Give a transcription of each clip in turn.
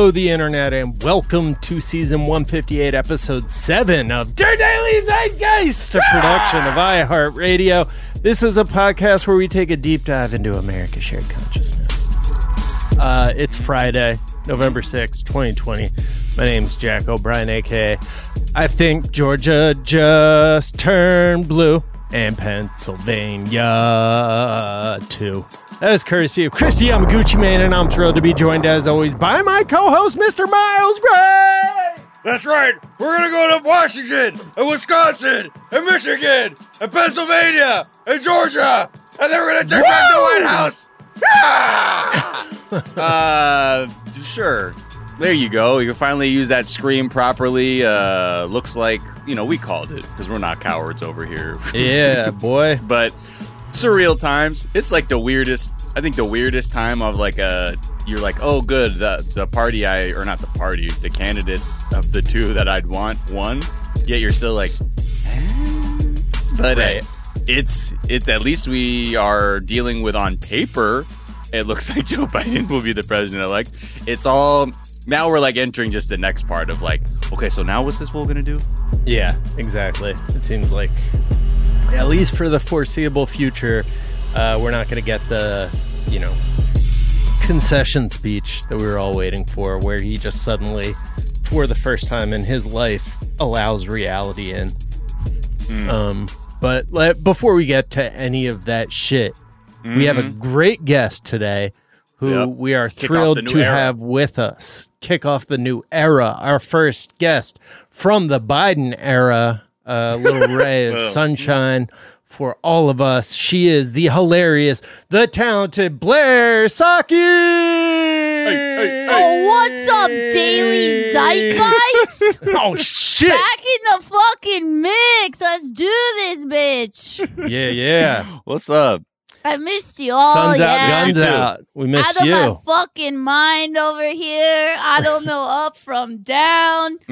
Hello, the internet, and welcome to season 158, episode 7 of Der Daily Zeitgeist, a production of iHeartRadio. This is a podcast where we take a deep dive into America's shared consciousness. Uh, it's Friday, November 6, 2020. My name's Jack O'Brien, aka I think Georgia just turned blue, and Pennsylvania too. That is courtesy of Kristi Yamaguchi Man, and I'm thrilled to be joined as always by my co-host, Mr. Miles Gray. That's right. We're gonna go to Washington and Wisconsin and Michigan and Pennsylvania and Georgia, and then we're gonna take back the White House. uh, sure. There you go. You can finally use that scream properly. Uh, looks like you know we called it because we're not cowards over here. Yeah, boy. but surreal times. It's like the weirdest. I think the weirdest time of like a. You're like, oh, good. The the party I or not the party, the candidate of the two that I'd want won. Yet you're still like, eh? but uh, Right. it's it's at least we are dealing with on paper. It looks like Joe Biden will be the president elect. It's all now we're like entering just the next part of like, okay, so now what's this fool gonna do? Yeah, exactly. It seems like, at least for the foreseeable future, uh, we're not going to get the, you know, concession speech that we were all waiting for, where he just suddenly, for the first time in his life, allows reality in. Um, but let, before we get to any of that shit, we have a great guest today who Yep. we are thrilled to era. have with us. Kick off the new era. Our first guest from the Biden era, a little ray of sunshine for all of us. She is the hilarious, the talented Blair Socci. Oh, what's up, Daily Zeitgeist? Oh shit! Back in the fucking mix. Let's do this, bitch. Yeah, yeah. What's up? I missed you all. Suns out, yeah. guns You out. We missed Out of you. my fucking mind over here. I don't know up from down.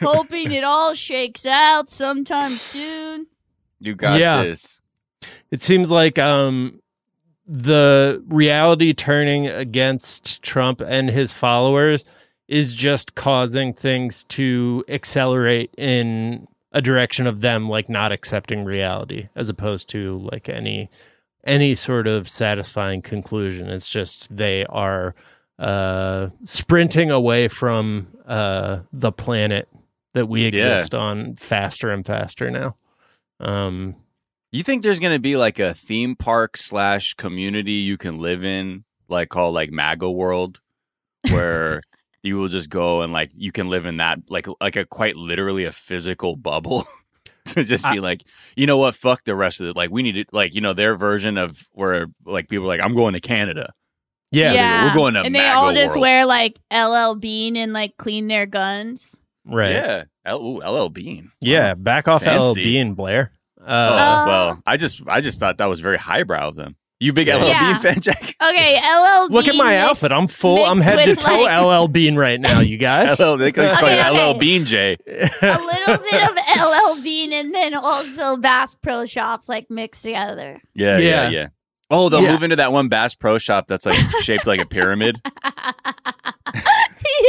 Hoping it all shakes out sometime soon. You got Yeah. this. It seems like um the reality turning against Trump and his followers is just causing things to accelerate in a direction of them like not accepting reality as opposed to like any any sort of satisfying conclusion. It's just they are uh sprinting away from uh the planet that we exist on faster and faster now. Um You think there's gonna be like a theme park slash community you can live in, like called like MAGA World, where you will just go and like you can live in that like like a quite literally a physical bubble. to just be like, you know what, fuck the rest of it. Like we need to like, you know, their version of where like people are like, I'm going to Canada. yeah, we're going to And they MAGA all just world. wear like LL Bean and like clean their guns. right. Yeah. L- ooh, LL Bean. Yeah, back off LL Bean, Blair. Oh, Uh, well, I just I just thought that was very highbrow of them. You big Yeah. LL Yeah. Bean fan, Jack? Okay, LL Bean. look at my mixed- outfit. I'm full. I'm head to toe like- LL Bean right now, you guys. LL, they call you Okay, LL okay. Bean J. a little bit of LL Bean and then also Bass Pro Shops like mixed together. Yeah, Yeah. yeah, yeah. Oh, they'll Yeah. move into that one Bass Pro Shop that's like shaped like a pyramid.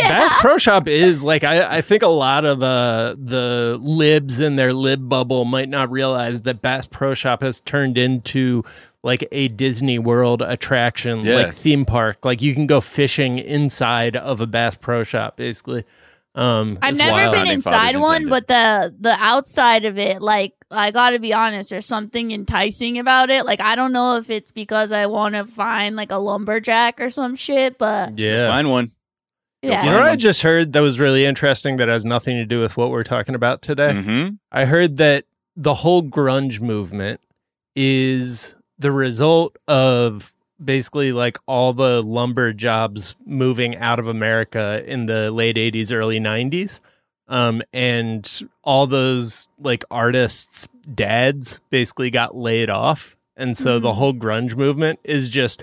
yeah. Bass Pro Shop is like I, I think a lot of uh, the libs in their lib bubble might not realize that Bass Pro Shop has turned into like a Disney World attraction, Yeah. like theme park. Like you can go fishing inside of a Bass Pro Shop, basically. Um, I've never wild. been inside one, intended. but the the outside of it, like I got to be honest, there's something enticing about it. Like I don't know if it's because I want to find like a lumberjack or some shit, but Yeah. Find one. yeah. You know what I just heard that was really interesting that has nothing to do with what we're talking about today? Mm-hmm. I heard that the whole grunge movement is the result of basically like all the lumber jobs moving out of America in the late 80s, early 90s. Um, and all those like artists' dads basically got laid off. And so the Mhm. whole grunge movement is just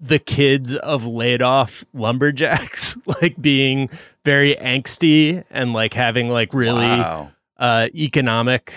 the kids of laid off lumberjacks like being very angsty and like having like really Wow. uh economic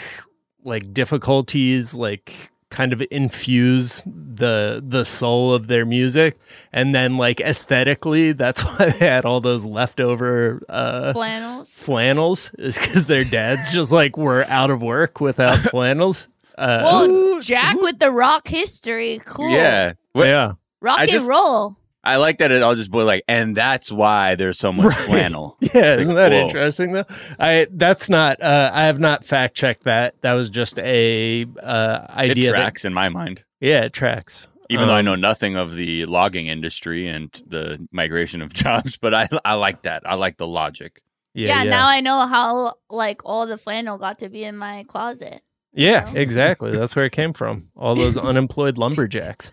like difficulties like kind of infuse the the soul of their music and then like aesthetically that's why they had all those leftover uh Flannels. flannels is because their dads just like were out of work without flannels uh Well, Jack with the rock history. Cool. Yeah. Wait, yeah Rock I and just- roll. I like that it all just boiled like, and that's why there's so much Right. flannel. Yeah, isn't that Whoa. interesting though? I that's not. Uh, I have not fact checked that. That was just a uh, It idea. that- tracks in my mind. yeah, it tracks. Even though I Um, know nothing of the logging industry and the migration of jobs, but I I like that. I like the logic. Yeah, Yeah, now I know how like all the flannel got to be in my closet. yeah, know? exactly. That's where it came from. All those unemployed lumberjacks.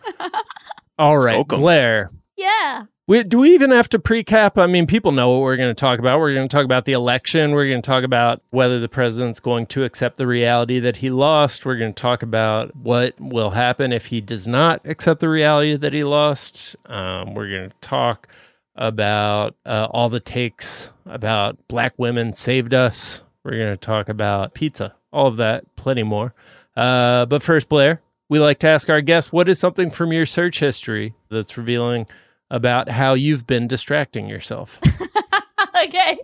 All right, Smoke 'em. Blair. Yeah. We, do we even have to pre-cap? I mean, people know what we're going to talk about. We're going to talk about the election. We're going to talk about whether the president's going to accept the reality that he lost. We're going to talk about what will happen if he does not accept the reality that he lost. Um, we're going to talk about uh, all the takes about black women saved us. We're going to talk about pizza, all of that, plenty more. Uh, but first, Blair, we like to ask our guests what is something from your search history that's revealing about how you've been distracting yourself. okay.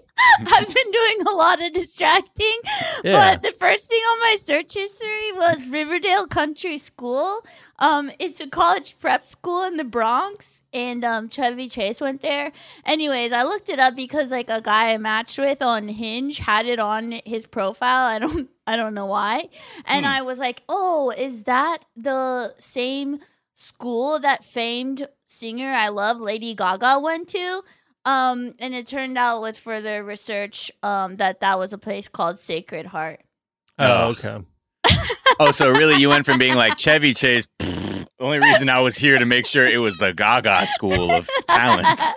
I've been doing a lot of distracting, Yeah. but the first thing on my search history was Riverdale Country School. Um, it's a college prep school in the Bronx, and um, Chevy Chase went there. Anyways, I looked it up because like a guy I matched with on Hinge had it on his profile. I don't, I don't know why, and Hmm. I was like, oh, is that the same school that famed singer I love, Lady Gaga, went to? Um, and it turned out with further research, um, that that was a place called Sacred Heart. Oh, Oh. okay. Oh, so really you went from being like Chevy Chase. Only reason I was here to make sure it was the Gaga School of Talent.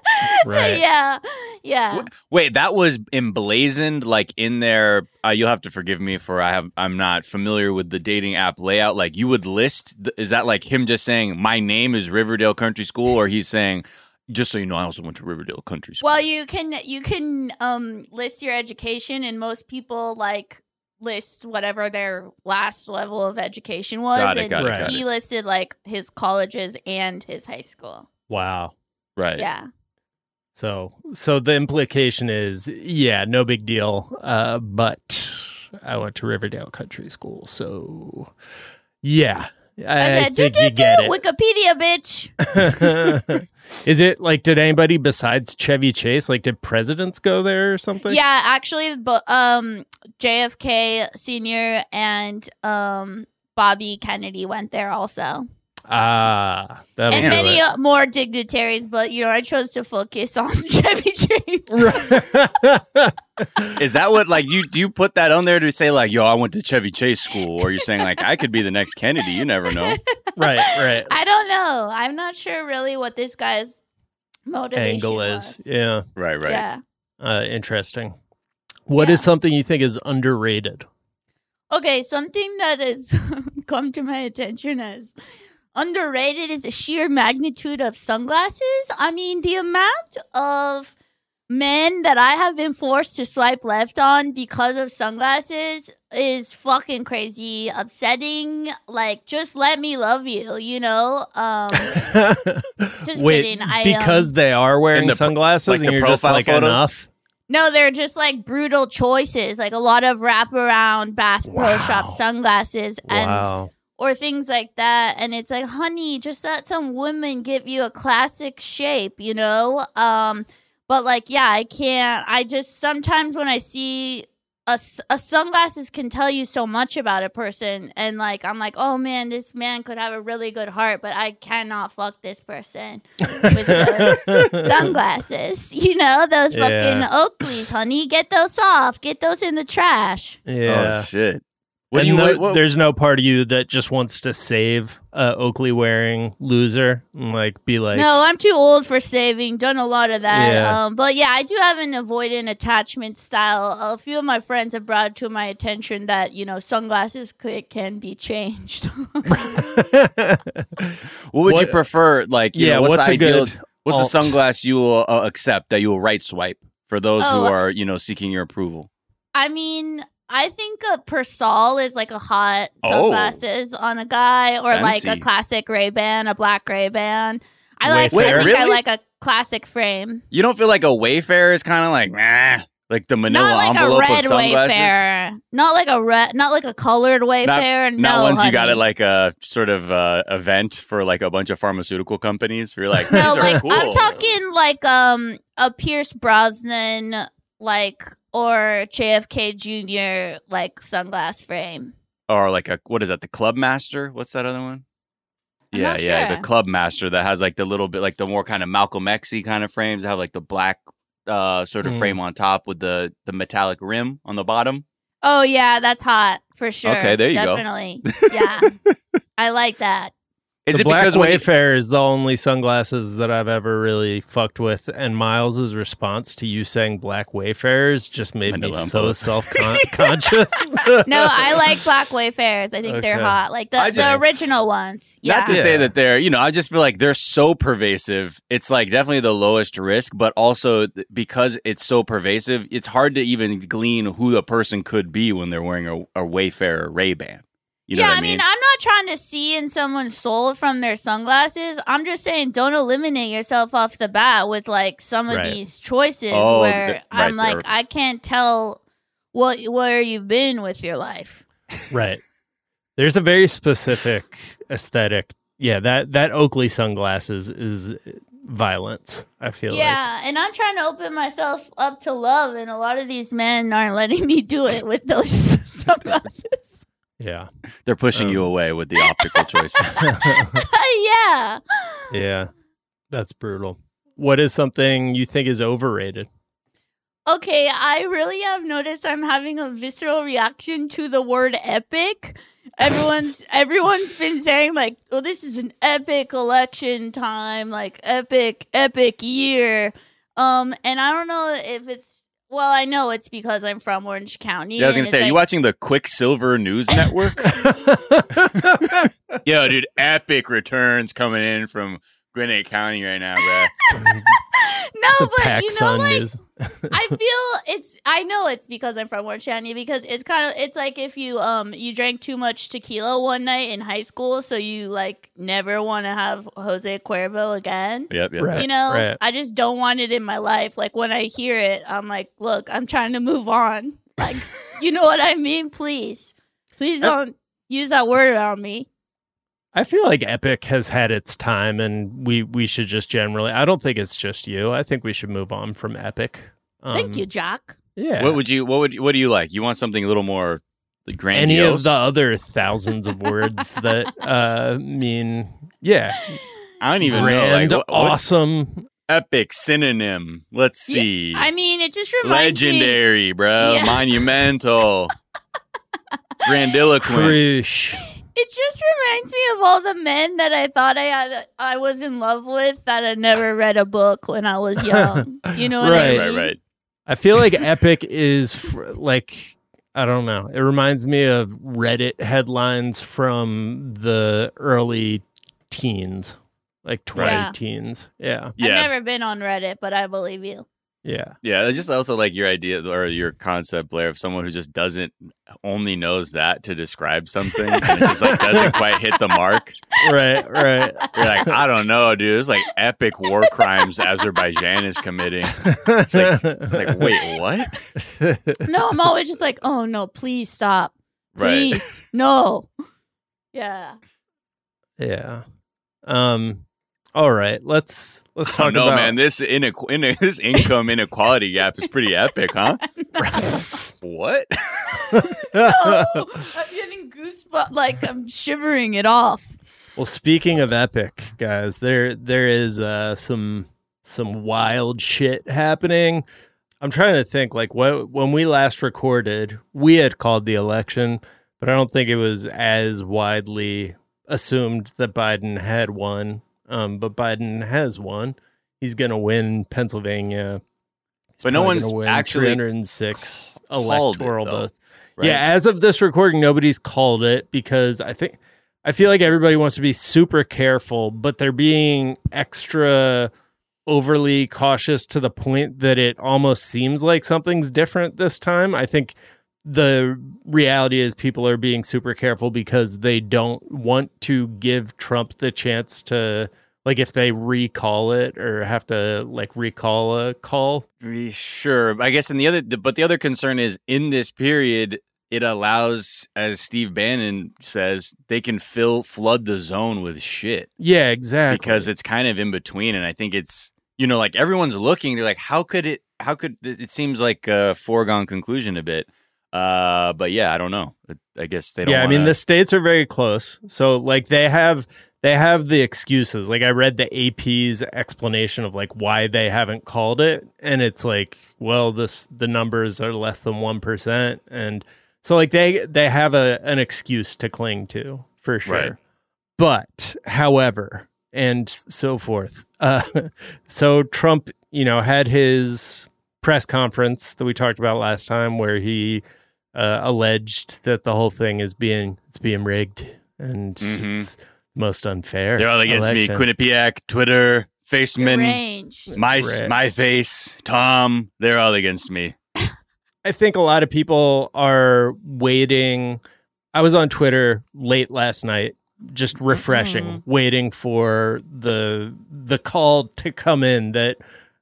Right. yeah, yeah. Wait, that was emblazoned like in there. Uh, you'll have to forgive me for I have I'm not familiar with the dating app layout. Like you would list. th- Is that like him just saying my name is Riverdale Country School, or he's saying just so you know I also went to Riverdale Country School. Well, you can you can um list your education, and most people like list whatever their last level of education was. Got it, and got it, got he listed like his colleges and his high school. Wow. right. Yeah. So, so the implication is, yeah, no big deal. Uh, but I went to Riverdale Country School, so yeah, I, I, said, do think do you do get it. Wikipedia, bitch. is it like did anybody besides Chevy Chase, like did presidents go there or something? Yeah, actually, but um, JFK Senior and um Bobby Kennedy went there also, Ah, that'll and many it. more dignitaries. But you know, I chose to focus on Chevy Chase. Is that what like you do? You put that on there to say like, yo, I went to Chevy Chase School, or you're saying like I could be the next Kennedy? You never know. right, right. I don't know. I'm not sure really what this guy's motivation Angle was. is yeah, Right, right. Yeah. uh, interesting. What is Yeah. something you think is underrated? Okay, something that has come to my attention as underrated is the sheer magnitude of sunglasses. I mean, the amount of men that I have been forced to swipe left on because of sunglasses is fucking crazy, upsetting. Like, just let me love you, you know? Um, Just Wait, kidding, I, because um, they are wearing In the pro- sunglasses like and you're just like photos? enough. no, they're just like brutal choices, like a lot of wraparound Bass Pro Wow. Shop sunglasses and Wow. Or things like that and it's like honey just let some women give you a classic shape you know um but like yeah i can't i just sometimes when i see a sunglasses can tell you so much about a person and like i'm like oh man this man could have a really good heart but i cannot fuck this person with those sunglasses you know those fucking oakleys honey get those off get those in the trash Yeah. Oh shit. What and you? no- what- what- there's no part of you that just wants to save uh, Oakley wearing loser and like be like, no, I'm too old for saving. Done a lot of that. Yeah. Um, but yeah, I do have an avoidant attachment style. A few of my friends have brought to my attention that you know sunglasses could, can be changed. what would you prefer? Like, you yeah, know, what's, what's the a ideal? good what's alt? the sunglass you will uh, accept that you will right swipe for those who Oh. are, you know, seeking your approval? I mean, I think a Persol is like a hot Oh. sunglasses on a guy, or like a classic Ray Ban, a black Ray Ban. I like. Wayfarer. I think I like a classic frame, You don't feel like a Wayfarer is kind of like, nah, like the manila not like a red of sunglasses? Wayfarer, not like a red, not like a colored Wayfarer. no, Not once you got it like a sort of uh, event for like a bunch of pharmaceutical companies. Where you're like, No, these are like cool. I'm talking like um a Pierce Brosnan like or JFK Jr. like sunglass frame. or like a what is that? The Club Master? What's that other one? I'm yeah, yeah, sure. the Club Master that has like the little bit like the more kind of Malcolm Xy kind of frames. that have like the black uh sort of Hmm. frame on top with the the metallic rim on the bottom. Oh yeah, that's hot for sure. Okay, there you go. Definitely. Yeah. I like that. Is the it Black because when you- is the only sunglasses that I've ever really fucked with, and Miles's response to you saying Black Wayfarers just made me Manila so self conscious. No, I like black wayfarers. I think they're hot. Like the, just- the original ones. Yeah. Not to Yeah. say that they're, you know, I just feel like they're so pervasive. It's like definitely the lowest risk, but also because it's so pervasive, it's hard to even glean who the person could be when they're wearing a, a Wayfarer Ray Ban. You know yeah, what I mean, I'm not trying to see in someone's soul from their sunglasses. I'm just saying, don't eliminate yourself off the bat with like some of Right. these choices Oh, where th- I'm right, like, they're- I can't tell what where you've been with your life. right. There's a very specific aesthetic. Yeah, that that Oakley sunglasses is violence. I feel like. Yeah, and I'm trying to open myself up to love, and a lot of these men aren't letting me do it with those sunglasses. Yeah. They're pushing Um. you away with the optical choices. yeah. yeah. That's brutal. What is something you think is overrated? Okay, I really have noticed I'm having a visceral reaction to the word epic. Everyone's everyone's been saying like, "Oh, this is an epic election time, like epic epic year." Um, and I don't know if it's well, I know it's because I'm from Orange County. yeah, I was gonna it's say, are you watching the Quiksilver News Network? Yo, dude, epic returns coming in from Gwinnett County right now, bro. no, the but Pac you know, like news. I feel it's. I know it's because I'm from Orange County because it's kind of. It's like if you um you drank too much tequila one night in high school, so you like never want to have Jose Cuervo again. Yep, yep. Right. You know, right. I just don't want it in my life. Like when I hear it, I'm like, look, I'm trying to move on. Like, you know what I mean? Please, please don't use that word on me. I feel like Epic has had its time, and we we should just generally. I don't think it's just you. I think we should move on from Epic. Um, Thank you, Jack. Yeah. What would you? What would? What do you like? You want something a little more grandiose? Any grandiose? of the other thousands of words that uh, mean yeah, I don't even grand, know. Like, what, what's awesome. epic synonym? Let's Yeah, see. I mean, it just reminds me. Legendary, bro. Yeah. Monumental. Grandiloquent. Crush. It just reminds me of all the men that I thought I had, I was in love with that had never read a book when I was young. You know what I mean? right, right. Right. I feel like Epic is fr- like I don't know. It reminds me of Reddit headlines from the early teens, like 20 Yeah. teens. Yeah. Yeah, I've never been on Reddit, but I believe you. Yeah. yeah. I just also like your idea or your concept, Blair, of someone who just doesn't only knows that to describe something, and it just like doesn't quite hit the mark. Right, right. You're like, I don't know, dude. It's like epic war crimes Azerbaijan is committing. it's like- Like, wait, what? No, I'm always just like, oh no, please stop. Right. No. Yeah. Yeah. Um all right, let's let's Oh talk no, about man! This inequ- in- this income inequality gap is pretty epic, huh? what? No, I'm getting goosebumps. Like I'm shivering it off. Well, speaking of epic, guys, there there is uh, some some wild shit happening. I'm trying to think like what when we last recorded, we had called the election, but I don't think it was as widely assumed that Biden had won. Um, but Biden has won. He's going to win Pennsylvania. He's But no one's actually 306 called it, electoral though, votes. Right? Yeah, as of this recording, nobody's called it because I think I feel like everybody wants to be super careful, but they're being extra overly cautious to the point that it almost seems like something's different this time. I think the reality is people are being super careful because they don't want to give Trump the chance to like if they recall it or have to like recall a call. Sure, I guess. And the other, but the other concern is in this period, it allows, as Steve Bannon says, they can fill flood the zone with shit Yeah, exactly. because it's kind of in between. And I think it's you know like everyone's looking. They're like, how could it? How could it seems like a foregone conclusion a bit. Uh, but yeah, I don't know. I guess they don't. yeah, I mean the states are very close. So like they have they have the excuses. Like I read the AP's explanation of like why they haven't called it and it's like, well, this the numbers are less than 1% and so like they they have a an excuse to cling to for sure. Right. But however, and so forth. Uh so Trump, you know, had his press conference that we talked about last time where he uh, alleged that the whole thing is being it's being rigged and Mhm. it's most unfair. they're all against election. me. Quinnipiac, Twitter, Faceman, Range. my Right. my face, Tom. They're all against me. I think a lot of people are waiting. I was on Twitter late last night, just refreshing, Mhm. waiting for the the call to come in that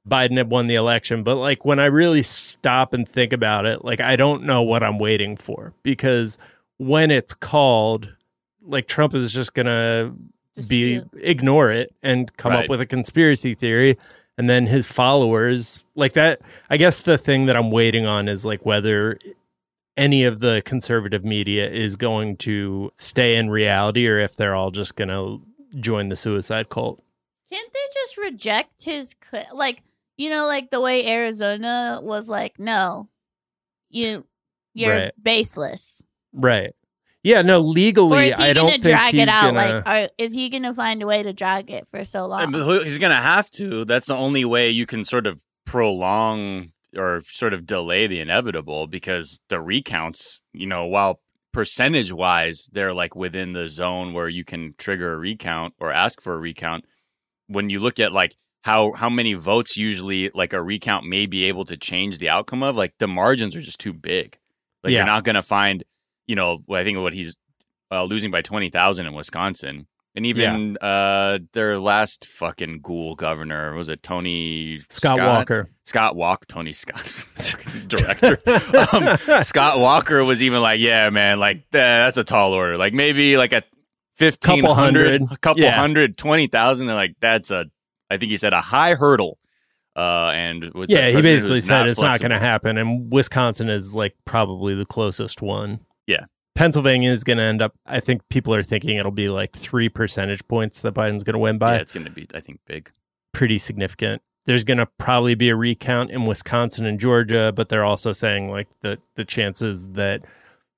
Biden had won the election. But like when I really stop and think about it, like I don't know what I'm waiting for because when it's called, like Trump is just gonna Just be ignore it and come Right. up with a conspiracy theory and then his followers like that i guess the thing that i'm waiting on is like whether any of the conservative media is going to stay in reality or if they're all just going to join the suicide cult Can't they just reject his cl- like you know like the way Arizona was like no, you you're Right. baseless. right yeah no Or legally is he i don't gonna think drag he's it out? gonna Like, are, is he gonna find a way to drag it for so I long? mean, he's gonna have to. That's the only way you can sort of prolong or sort of delay the inevitable because the recounts, you know, while percentage wise they're like within the zone where you can trigger a recount or ask for a recount. When you look at like how how many votes usually like a recount may be able to change the outcome of, like the margins are just too big. Like Yeah. you're not gonna find, you know, I think what he's uh, losing by twenty thousand in Wisconsin. And even uh, their last fucking ghoul governor was it Tony scott, walker Scott Walker, Tony Scott, director. um, Scott Walker was even like, "Yeah, man, like eh, that's a tall order. Like maybe like a fifteen Couple hundred, hundred. a couple Yeah. hundred, twenty thousand. They're like, that's a, I think he said a high hurdle. Uh, and with yeah he basically said it's not going to happen and wisconsin is like probably the closest one Yeah. pennsylvania is going to end up i think people are thinking it'll be like three percentage points that biden's going to win by Yeah, it's going to be, I think, big. pretty significant there's going to probably be a recount in wisconsin and georgia but they're also saying like the the chances that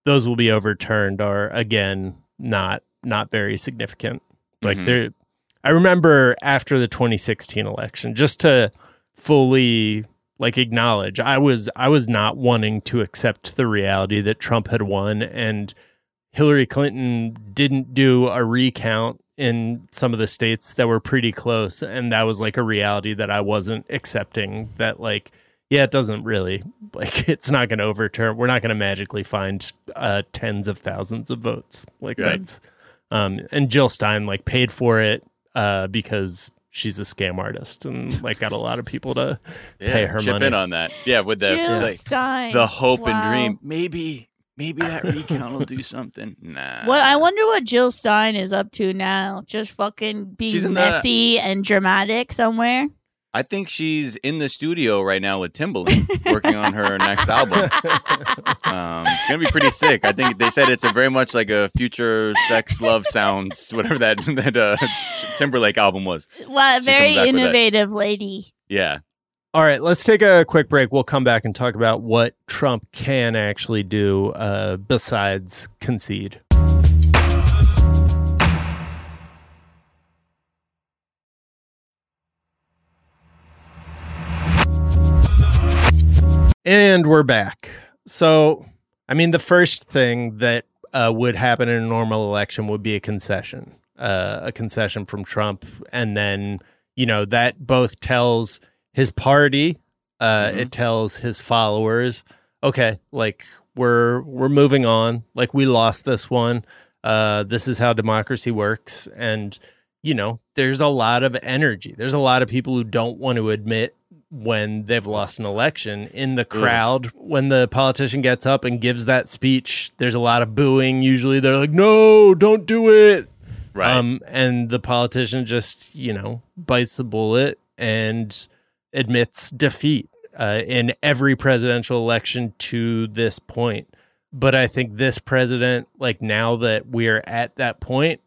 those will be overturned are again not not very significant like Mhm. there i remember after the 2016 election just to fully like acknowledge i was i was not wanting to accept the reality that trump had won and hillary clinton didn't do a recount in some of the states that were pretty close. And that was like a reality that i wasn't accepting that like yeah it doesn't really like it's not going to overturn we're not going to magically find uh tens of thousands of votes. Like Right. that's um and jill stein like paid for it uh because she's a scam artist and like got a lot of people to Yeah, pay her chip money in on that. Yeah, with the Jill like, Stein. the hope and dream. Maybe, maybe that recount will do something. Nah. What I wonder what Jill Stein is up to now. Just fucking She's being in the- messy and dramatic somewhere. I think she's in the studio right now with Timbaland, working on her next album. Um, it's gonna be pretty sick. I think they said it's a very much like a future sex love sounds, whatever that that uh, Timberlake album was. Well, She's very coming back with that. innovative lady. Yeah, All right, let's take a quick break. We'll come back and talk about what Trump can actually do uh, besides concede. And we're back. So, I mean, the first thing that uh, would happen in a normal election would be a concession, uh, a concession from Trump. And then, you know, that both tells his party, uh, Mhm. it tells his followers, okay, like we're we're moving on. Like we lost this one. Uh, this is how democracy works, and you know, there's a lot of energy. There's a lot of people who don't want to admit when they've lost an election in the crowd when the politician gets up and gives that speech there's a lot of booing usually they're like no don't do it Right. um, and the politician just, you know, bites the bullet and admits defeat uh, in every presidential election to this point. But I think this president, like now that we're at that point,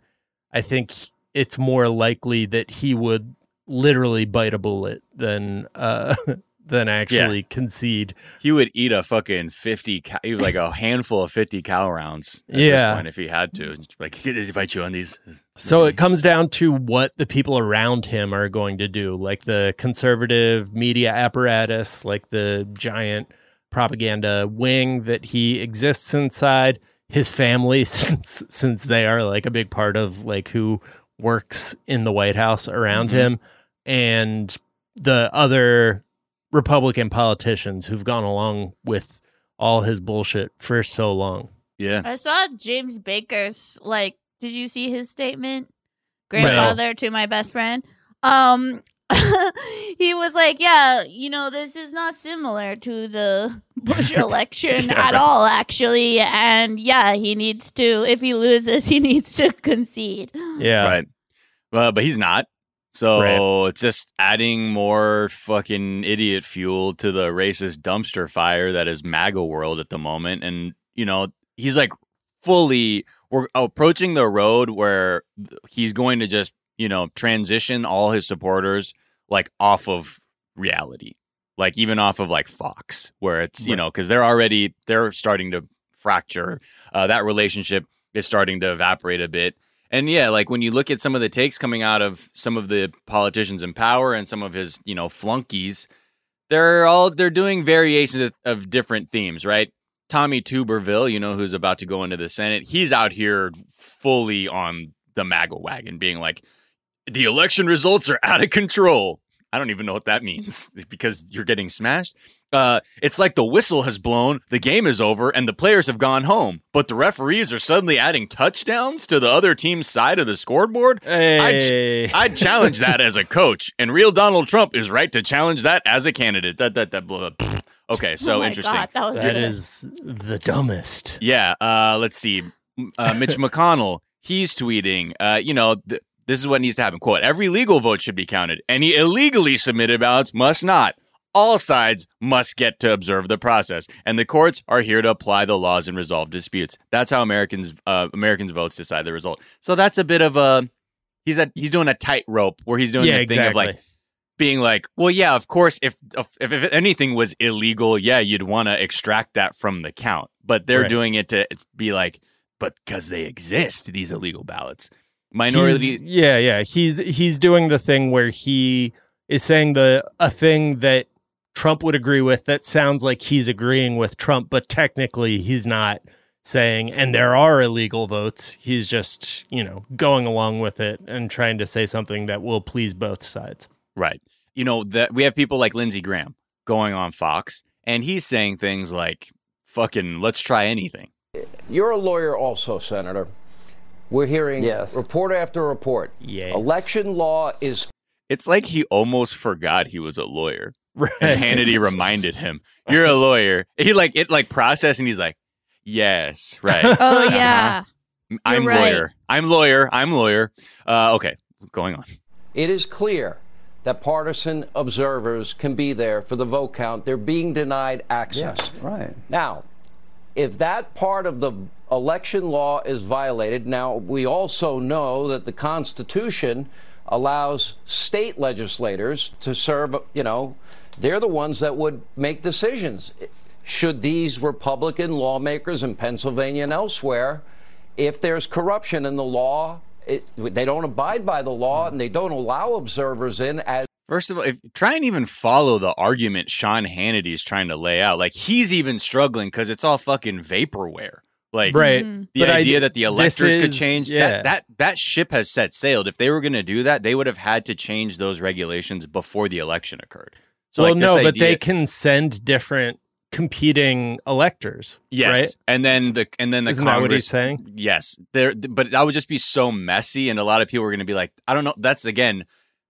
I think it's more likely that he would literally bite a bullet than uh, than actually concede. he would eat a fucking 50 cal- he was like a handful of 50 cal rounds at Yeah. this point if he had to like "Can I fight you on these So it comes down to what the people around him are going to do, like the conservative media apparatus, like the giant propaganda wing that he exists inside, his family since since they are like a big part of like who works in the White House around Mhm. him and the other Republican politicians who've gone along with all his bullshit for so long. yeah I saw James Baker's like. Did you see his statement? Grandfather to my best friend. Um, he was like, "Yeah, you know, this is not similar to the Bush election Yeah, at right. all, actually. And yeah, he needs to. If he loses, he needs to concede. Yeah. right well but he's not so Right. it's just adding more fucking idiot fuel to the racist dumpster fire that is maga world at the moment and you know he's like fully we're approaching the road where he's going to just you know transition all his supporters like off of reality like even off of like fox where it's you Right. know because they're already they're starting to fracture uh, that relationship is starting to evaporate a bit and yeah like when you look at some of the takes coming out of some of the politicians in power and some of his you know flunkies they're all they're doing variations of, of different themes right Tommy Tuberville, you know, who's about to go into the Senate, he's out here fully on the MAGA wagon, being like, the election results are out of control. I don't even know what that means because you're getting smashed. Uh, it's like the whistle has blown, the game is over, and the players have gone home. But the referees are suddenly adding touchdowns to the other team's side of the scoreboard. Hey. I'd challenge that as a coach, and real Donald Trump is right to challenge that as a candidate. That that that. Blah, blah. Okay, so oh interesting. God, that was That the dumbest. Yeah. Uh, let's see. Uh, Mitch McConnell, he's tweeting, uh, you know, th- this is what needs to happen. Quote, every legal vote should be counted. Any illegally submitted ballots must not. All sides must get to observe the process, and the courts are here to apply the laws and resolve disputes. That's how Americans uh, Americans votes decide the result. So that's a bit of a he's at he's doing a tightrope where he's doing yeah, the thing exactly. of like being like, well, yeah, of course, if if, if anything was illegal, yeah, you'd want to extract that from the count. But they're Right. doing it to be like, but because they exist, these illegal ballots, minority. He's- yeah, yeah. He's he's doing the thing where he is saying the a thing that Trump would agree with that sounds like he's agreeing with Trump, but technically he's not saying and there are illegal votes. He's just, you know, going along with it and trying to say something that will please both sides. Right. You know that we have people like Lindsey Graham going on Fox, and he's saying things like, "Fucking, let's try anything." You're a lawyer also, Senator. We're hearing Yes. report after report. Yeah. Election law is It's like he almost forgot he was a lawyer. Right. And Hannity reminded him, "You're a lawyer." He like it like processed, and he's like, "Yes, right." Oh yeah. I'm right. lawyer. I'm lawyer. I'm lawyer. Uh, okay, going on. it is clear that partisan observers can be there for the vote count. They're being denied access. Yes, right. Now, if that part of the election law is violated, now we also know that the Constitution allows state legislators to serve, you know, they're the ones that would make decisions. Should these Republican lawmakers in Pennsylvania and elsewhere, if there's corruption in the law, it, they don't abide by the law and they don't allow observers in as First of all, if try and even follow the argument Sean Hannity is trying to lay out, like he's even struggling because it's all fucking vaporware. Like Right. Mhm. the But I- idea that the this electors could change yeah. that that that ship has set sailed. If they were going to do that, they would have had to change those regulations before the election occurred. So well, like this no, but they can send different competing electors. Yes, right? and then the and then the Isn't that Congress. what he's saying? Yes, there, but that would just be so messy, and a lot of people are going to be like, I don't know. That's again,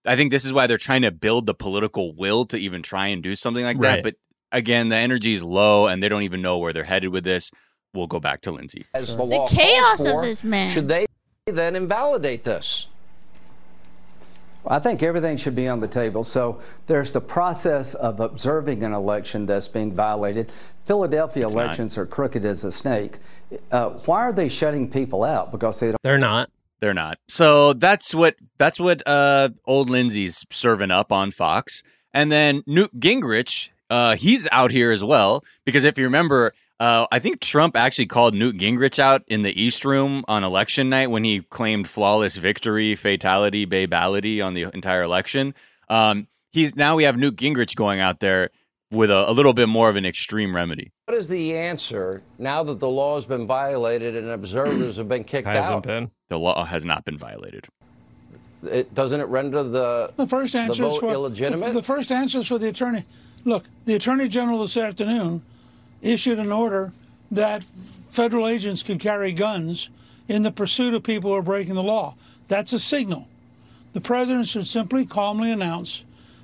I think this is why they're trying to build the political will to even try and do something like Right. that. But again, the energy is low, and they don't even know where they're headed with this. We'll go back to Lindsey. as the The chaos calls of this man. Should they then invalidate this? I think everything should be on the table. So there's the process of observing an election that's being violated. Philadelphia It's not. elections are crooked as a snake. Uh, why are they shutting people out? Because they don't. They're not. They're not. So that's what that's what uh old Lindsey's serving up on Fox. And then Newt Gingrich, uh, he's out here as well. Because if you remember, uh, I think Trump actually called Newt Gingrich out in the East Room on election night when he claimed flawless victory, fatality, babality on the entire election. Um, he's now we have Newt Gingrich going out there with a, a little bit more of an extreme remedy. What is the answer now that the law has been violated and observers have been kicked Hasn't out? been. The law has not been violated. It, doesn't it render the The first answer is vote for illegitimate? The, the first answer is for the attorney. Look, the attorney general this afternoon issued an order that federal agents can carry guns in the pursuit of people who are breaking the law. That's a signal. The president should simply calmly announce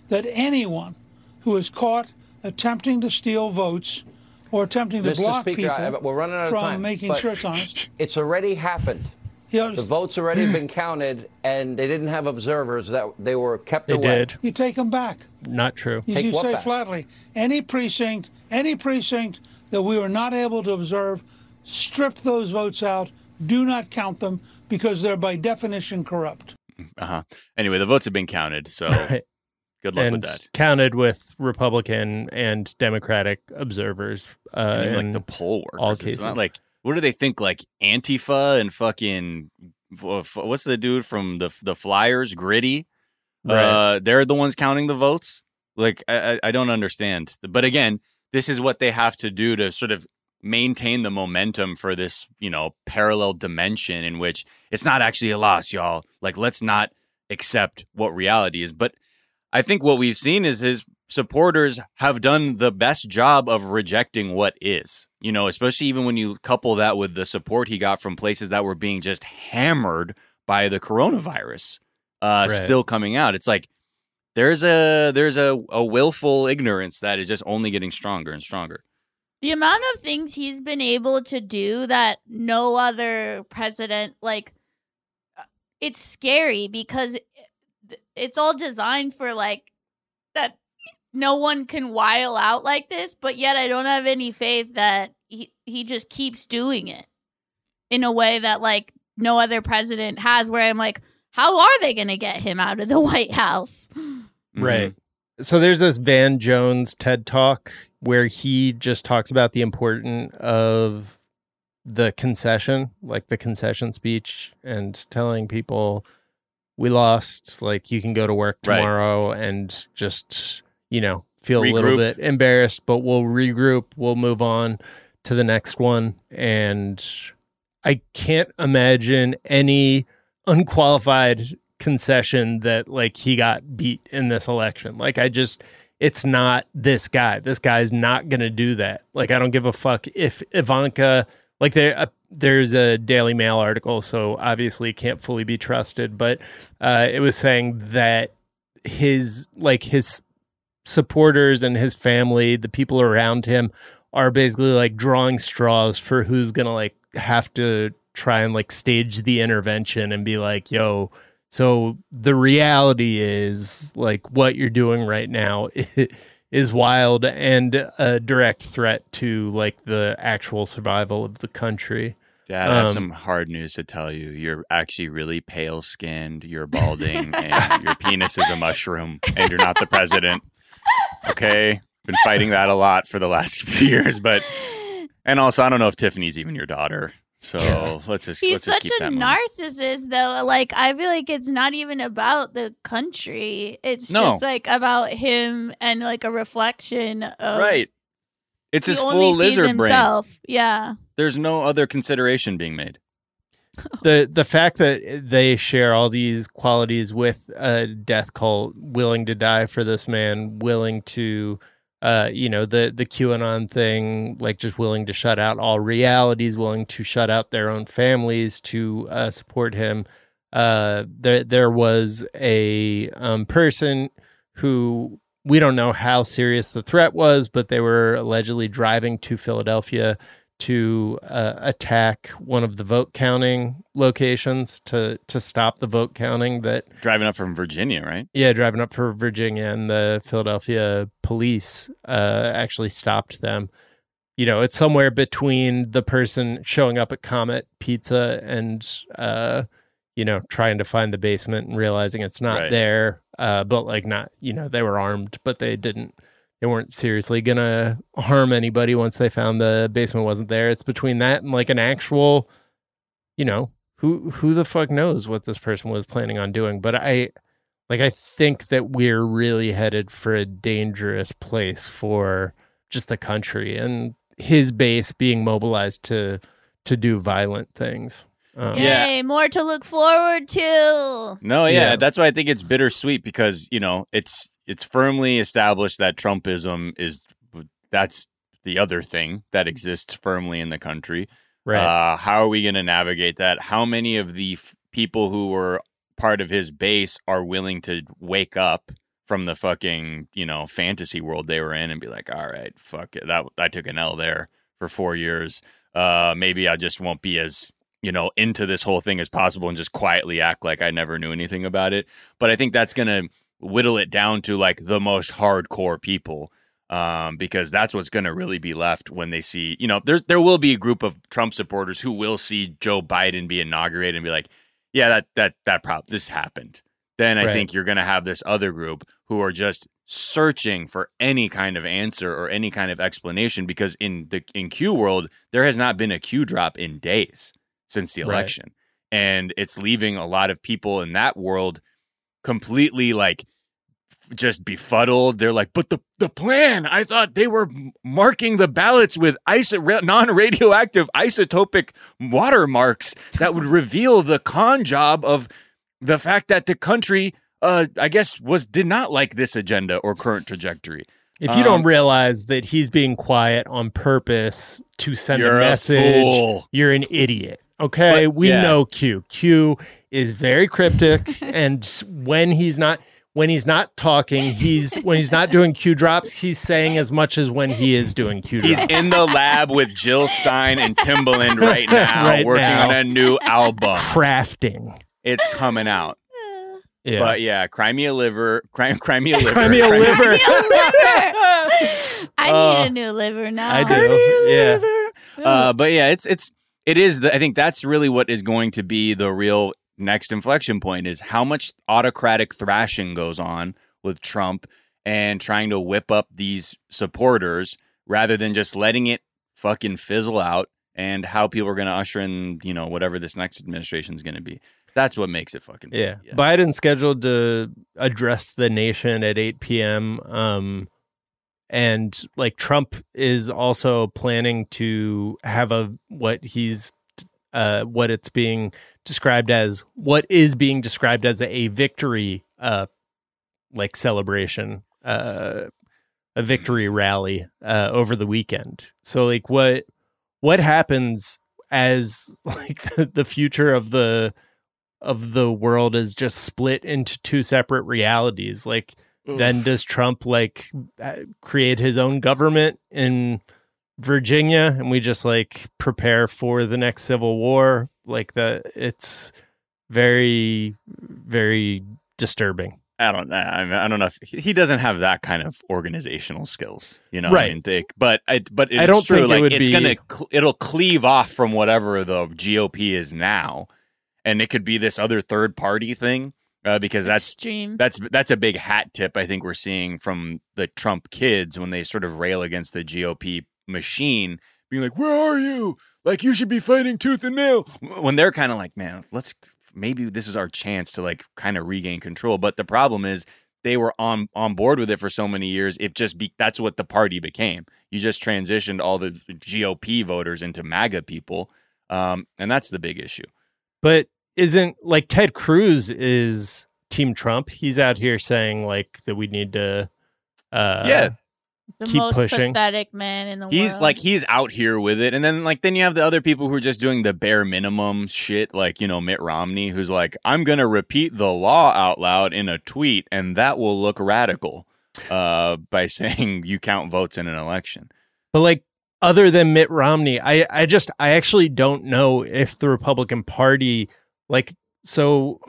that anyone who is caught attempting to steal votes or attempting to Mr. block Speaker, people I- we're running out of from time, making but- sure it's honest. It's already happened. You, The votes already been counted, and they didn't have observers. That they were kept They away. did. you take them back. Not true. You, Take you say back? flatly, any precinct, any precinct that we were not able to observe, strip those votes out. Do not count them because they're by definition corrupt. Uh huh. Anyway, the votes have been counted, so Right. good luck and with that. counted with Republican and Democratic observers. Uh, And even, like the poll workers. all It's cases. not like what do they think? Like Antifa and fucking what's the dude from the the Flyers? Gritty. Right. Uh, they're the ones counting the votes. Like I, I I don't understand. But again, this is what they have to do to sort of maintain the momentum for this you know parallel dimension in which it's not actually a loss, y'all. Like let's not accept what reality is. But I think what we've seen is his supporters have done the best job of rejecting what is. You know, especially even when you couple that with the support he got from places that were being just hammered by the coronavirus uh Right. still coming out. It's like there's a there's a, a willful ignorance that is just only getting stronger and stronger. The amount of things he's been able to do that no other president like uh, it's scary because it's all designed for like that no one can while out like this, but yet I don't have any faith that he he just keeps doing it in a way that like no other president has where I'm like how are they going to get him out of the White House? Right. Mm-hmm. So there's this Van Jones TED talk where he just talks about the importance of the concession, like the concession speech, and telling people we lost, like you can go to work Right. tomorrow and just, you know, feel a little Regroup. bit embarrassed, but we'll regroup, we'll move on to the next one. And I can't imagine any unqualified concession that like he got beat in this election. Like I just it's not this guy. This guy's not going to do that. Like I don't give a fuck if Ivanka like there uh, there's a Daily Mail article so obviously can't fully be trusted, but uh it was saying that his like his supporters and his family, the people around him are basically like drawing straws for who's going to like have to try and like stage the intervention and be like, yo, so the reality is like what you're doing right now is wild and a direct threat to like the actual survival of the country. Dad, I have Um, some hard news to tell you. You're actually really pale skinned, you're balding, and your penis is a mushroom, and you're not the president. Okay? Been fighting that a lot for the last few years, but and also I don't know if Tiffany's even your daughter. So let's just He's let's just such keep a that moving. narcissist, though. Like, I feel like it's not even about the country. It's No. just like about him and like a reflection of Right. It's his full sees lizard brain. Yeah. There's no other consideration being made. the the fact that they share all these qualities with a death cult willing to die for this man willing to uh, you know, the the QAnon thing, like just willing to shut out all realities, willing to shut out their own families to uh, support him. Uh, there there was a um, person who we don't know how serious the threat was, but they were allegedly driving to Philadelphia to uh, attack one of the vote counting locations to to stop the vote counting that Driving up from Virginia, right? yeah driving up for virginia and the philadelphia police uh actually stopped them you know it's somewhere between the person showing up at comet pizza and uh you know trying to find the basement and realizing it's not Right. there uh but like not you know they were armed but they didn't they weren't seriously gonna harm anybody once they found the basement wasn't there it's between that and like an actual you know who who the fuck knows what this person was planning on doing but i like i think that we're really headed for a dangerous place for just the country and his base being mobilized to to do violent things um, Yeah. Yay, more to look forward to. No, yeah, Yeah. that's why I think it's bittersweet because you know it's it's firmly established that Trumpism is that's the other thing that exists firmly in the country. right Uh, how are we going to navigate that? How many of the f- people who were part of his base are willing to wake up from the fucking you know fantasy world they were in and be like, all right, fuck it, that I took an L there for four years. Uh, maybe I just won't be as you know into this whole thing as possible and just quietly act like I never knew anything about it. But I think that's gonna whittle it down to like the most hardcore people um, because that's what's going to really be left when they see, you know, there's there will be a group of Trump supporters who will see Joe Biden be inaugurated and be like, yeah, that that that prop this happened. Then I Right. think you're going to have this other group who are just searching for any kind of answer or any kind of explanation because in the in Q world there has not been a Q drop in days since the Right. election. And it's leaving a lot of people in that world completely like just befuddled. They're like, but the the plan. I thought they were marking the ballots with iso- non-radioactive isotopic watermarks that would reveal the con job of the fact that the country, uh, I guess, was did not like this agenda or current trajectory. if you don't um, realize that he's being quiet on purpose to send a a message fool. you're an idiot okay But- we yeah. know q q is very cryptic and when he's not when he's not talking he's when he's not doing q drops he's saying as much as when he is doing q drops He's in the lab with Jill Stein and Timbaland right now, Right working now. on a new album. crafting It's coming out. yeah But yeah, cry me a liver, cry, cry me a liver, Cry me a liver. Give me liver. I Uh, need a new liver now. I do. Yeah. Uh, but yeah, it's it's it is. The, I think that's really what is going to be the real next inflection point is how much autocratic thrashing goes on with Trump and trying to whip up these supporters rather than just letting it fucking fizzle out and how people are going to usher in you know whatever this next administration is going to be. That's what makes it fucking Yeah. yeah. Biden's scheduled to address the nation at 8 p.m. Um, and like Trump is also planning to have a what he's uh what it's being described as what is being described as a victory uh like celebration uh a victory rally uh over the weekend. So like what what happens as like the, future of the of the world is just split into two separate realities like then does trump like uh, create his own government in virginia and we just like prepare for the next civil war like that it's very very disturbing I don't know. I, mean, I don't know if he doesn't have that kind of organizational skills, you know. I Right. mean, they, but I, but it's I don't true. think it like would it's be- gonna, cl- it'll cleave off from whatever the GOP is now, and it could be this other third party thing uh, because that's Extreme. that's that's a big hat tip I think we're seeing from the Trump kids when they sort of rail against the GOP machine, being like, "Where are you? Like you should be fighting tooth and nail." When they're kind of like, "Man, let's maybe this is our chance to like kind of regain control." But the problem is they were on on board with it for so many years. It just be that's what the party became. You just transitioned all the GOP voters into MAGA people, um, and that's the big issue. but isn't like ted cruz is team trump he's out here saying like that we need to uh Yeah. The keep most pushing. pathetic man in the He's world. like he's out here with it, and then like then you have the other people who are just doing the bare minimum shit, like you know Mitt Romney, who's like, I'm gonna repeat the law out loud in a tweet, and that will look radical, uh, by saying you count votes in an election. But like other than Mitt Romney, I I just I actually don't know if the Republican Party like so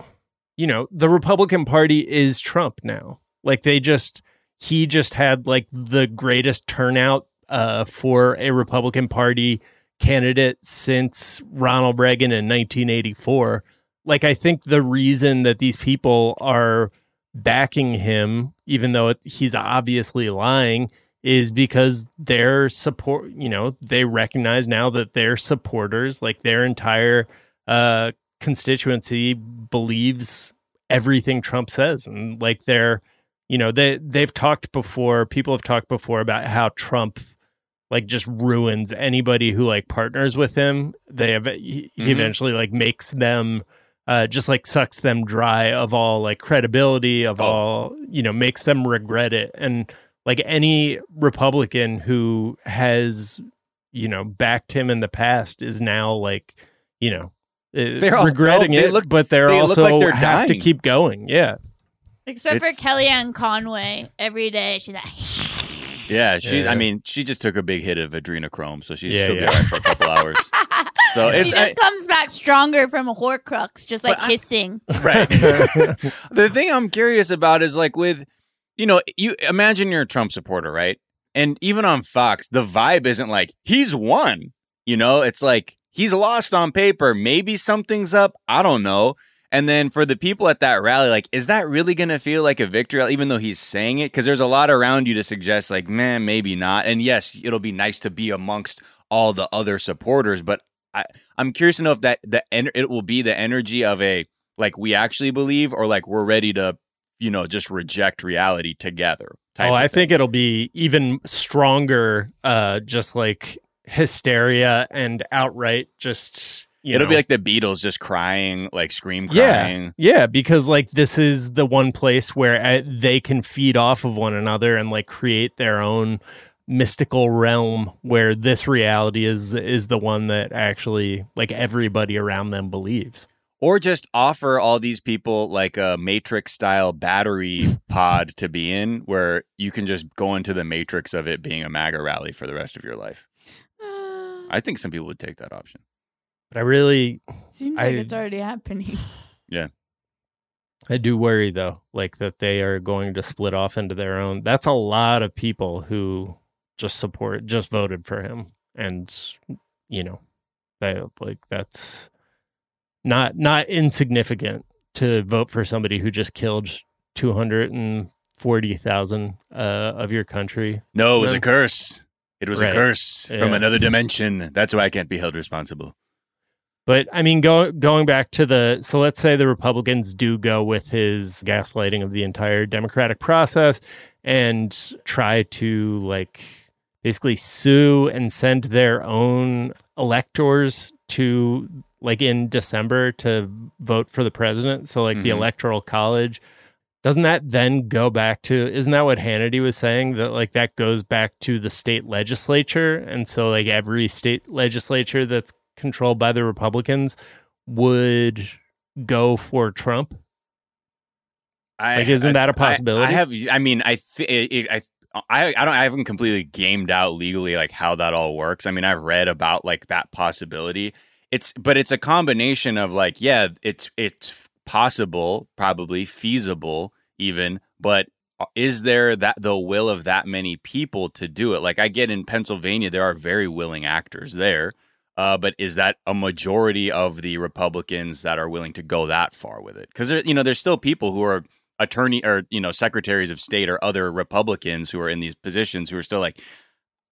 you know, the Republican Party is Trump now. Like they just he just had like the greatest turnout uh for a Republican Party candidate since Ronald Reagan in 1984. Like I think the reason that these people are backing him even though it, he's obviously lying is because their support, you know, they recognize now that their supporters, like their entire uh, constituency, believes everything Trump says, and like they're, you know, they they've talked before. People have talked before about how Trump like just ruins anybody who like partners with him. They have he, he Mhm. eventually like makes them. Uh, just like sucks them dry of all like credibility of Oh. all you know makes them regret it and like any republican who has you know backed him in the past is now like you know uh, They're all- regretting they it look- but they're they look also like they're have to keep going yeah Except It's- for Kellyanne Conway, every day she's like, Yeah, she. Yeah. I mean, she just took a big hit of adrenochrome, so she, Yeah, she'll be yeah. alright for a couple hours. So she just I- comes back stronger from a Horcrux, just like But I- kissing. right. the thing I'm curious about is like with, you know, you imagine you're a Trump supporter, right? And even on Fox, the vibe isn't like he's won. You know, it's like he's lost on paper. Maybe something's up. I don't know. And then for the people at that rally, like, is that really going to feel like a victory, even though he's saying it? Because there's a lot around you to suggest, like, man, maybe not. And yes, it'll be nice to be amongst all the other supporters, but I, I'm curious to know if that the en- it will be the energy of a like we actually believe, or like we're ready to, you know, just reject reality together. oh i think it'll be even stronger uh just like hysteria and outright just you it'll know, be like the Beatles just crying, like scream Yeah, crying. yeah, because like this is the one place where uh, they can feed off of one another and like create their own mystical realm where this reality is is the one that actually like everybody around them believes. or just offer all these people like a matrix style battery pod to be in where you can just go into the matrix of it being a maga rally for the rest of your life i think some people would take that option But I really Seems I- like it's already happening. Yeah. I do worry though, like that they are going to split off into their own. That's a lot of people who just support, just voted for him, and you know, they like that's not not insignificant to vote for somebody who just killed two hundred and forty thousand uh, of your country. no it was a curse it was Right. a curse from another dimension that's why i can't be held responsible But I mean, go, going back to the so let's say the Republicans do go with his gaslighting of the entire democratic process and try to like basically sue and send their own electors to like in December to vote for the president. So like the Mhm. electoral college. Doesn't that then go back to isn't that what Hannity was saying that like that goes back to the state legislature and so like every state legislature that's controlled by the Republicans would go for Trump. I, Like, isn't that a possibility? I, have. I mean, I, th- it, it, I, I, I don't. I haven't completely gamed out legally like how that all works. I mean, I've read about like that possibility. It's, but it's a combination of like, yeah, it's it's possible, probably feasible, even, but uh, is there that the will of that many people to do it? Like, I get in Pennsylvania, there are very willing actors there. Uh, but is that a majority of the Republicans that are willing to go that far with it? Because you know, there's still people who are attorney or you know secretaries of state or other Republicans who are in these positions who are still like,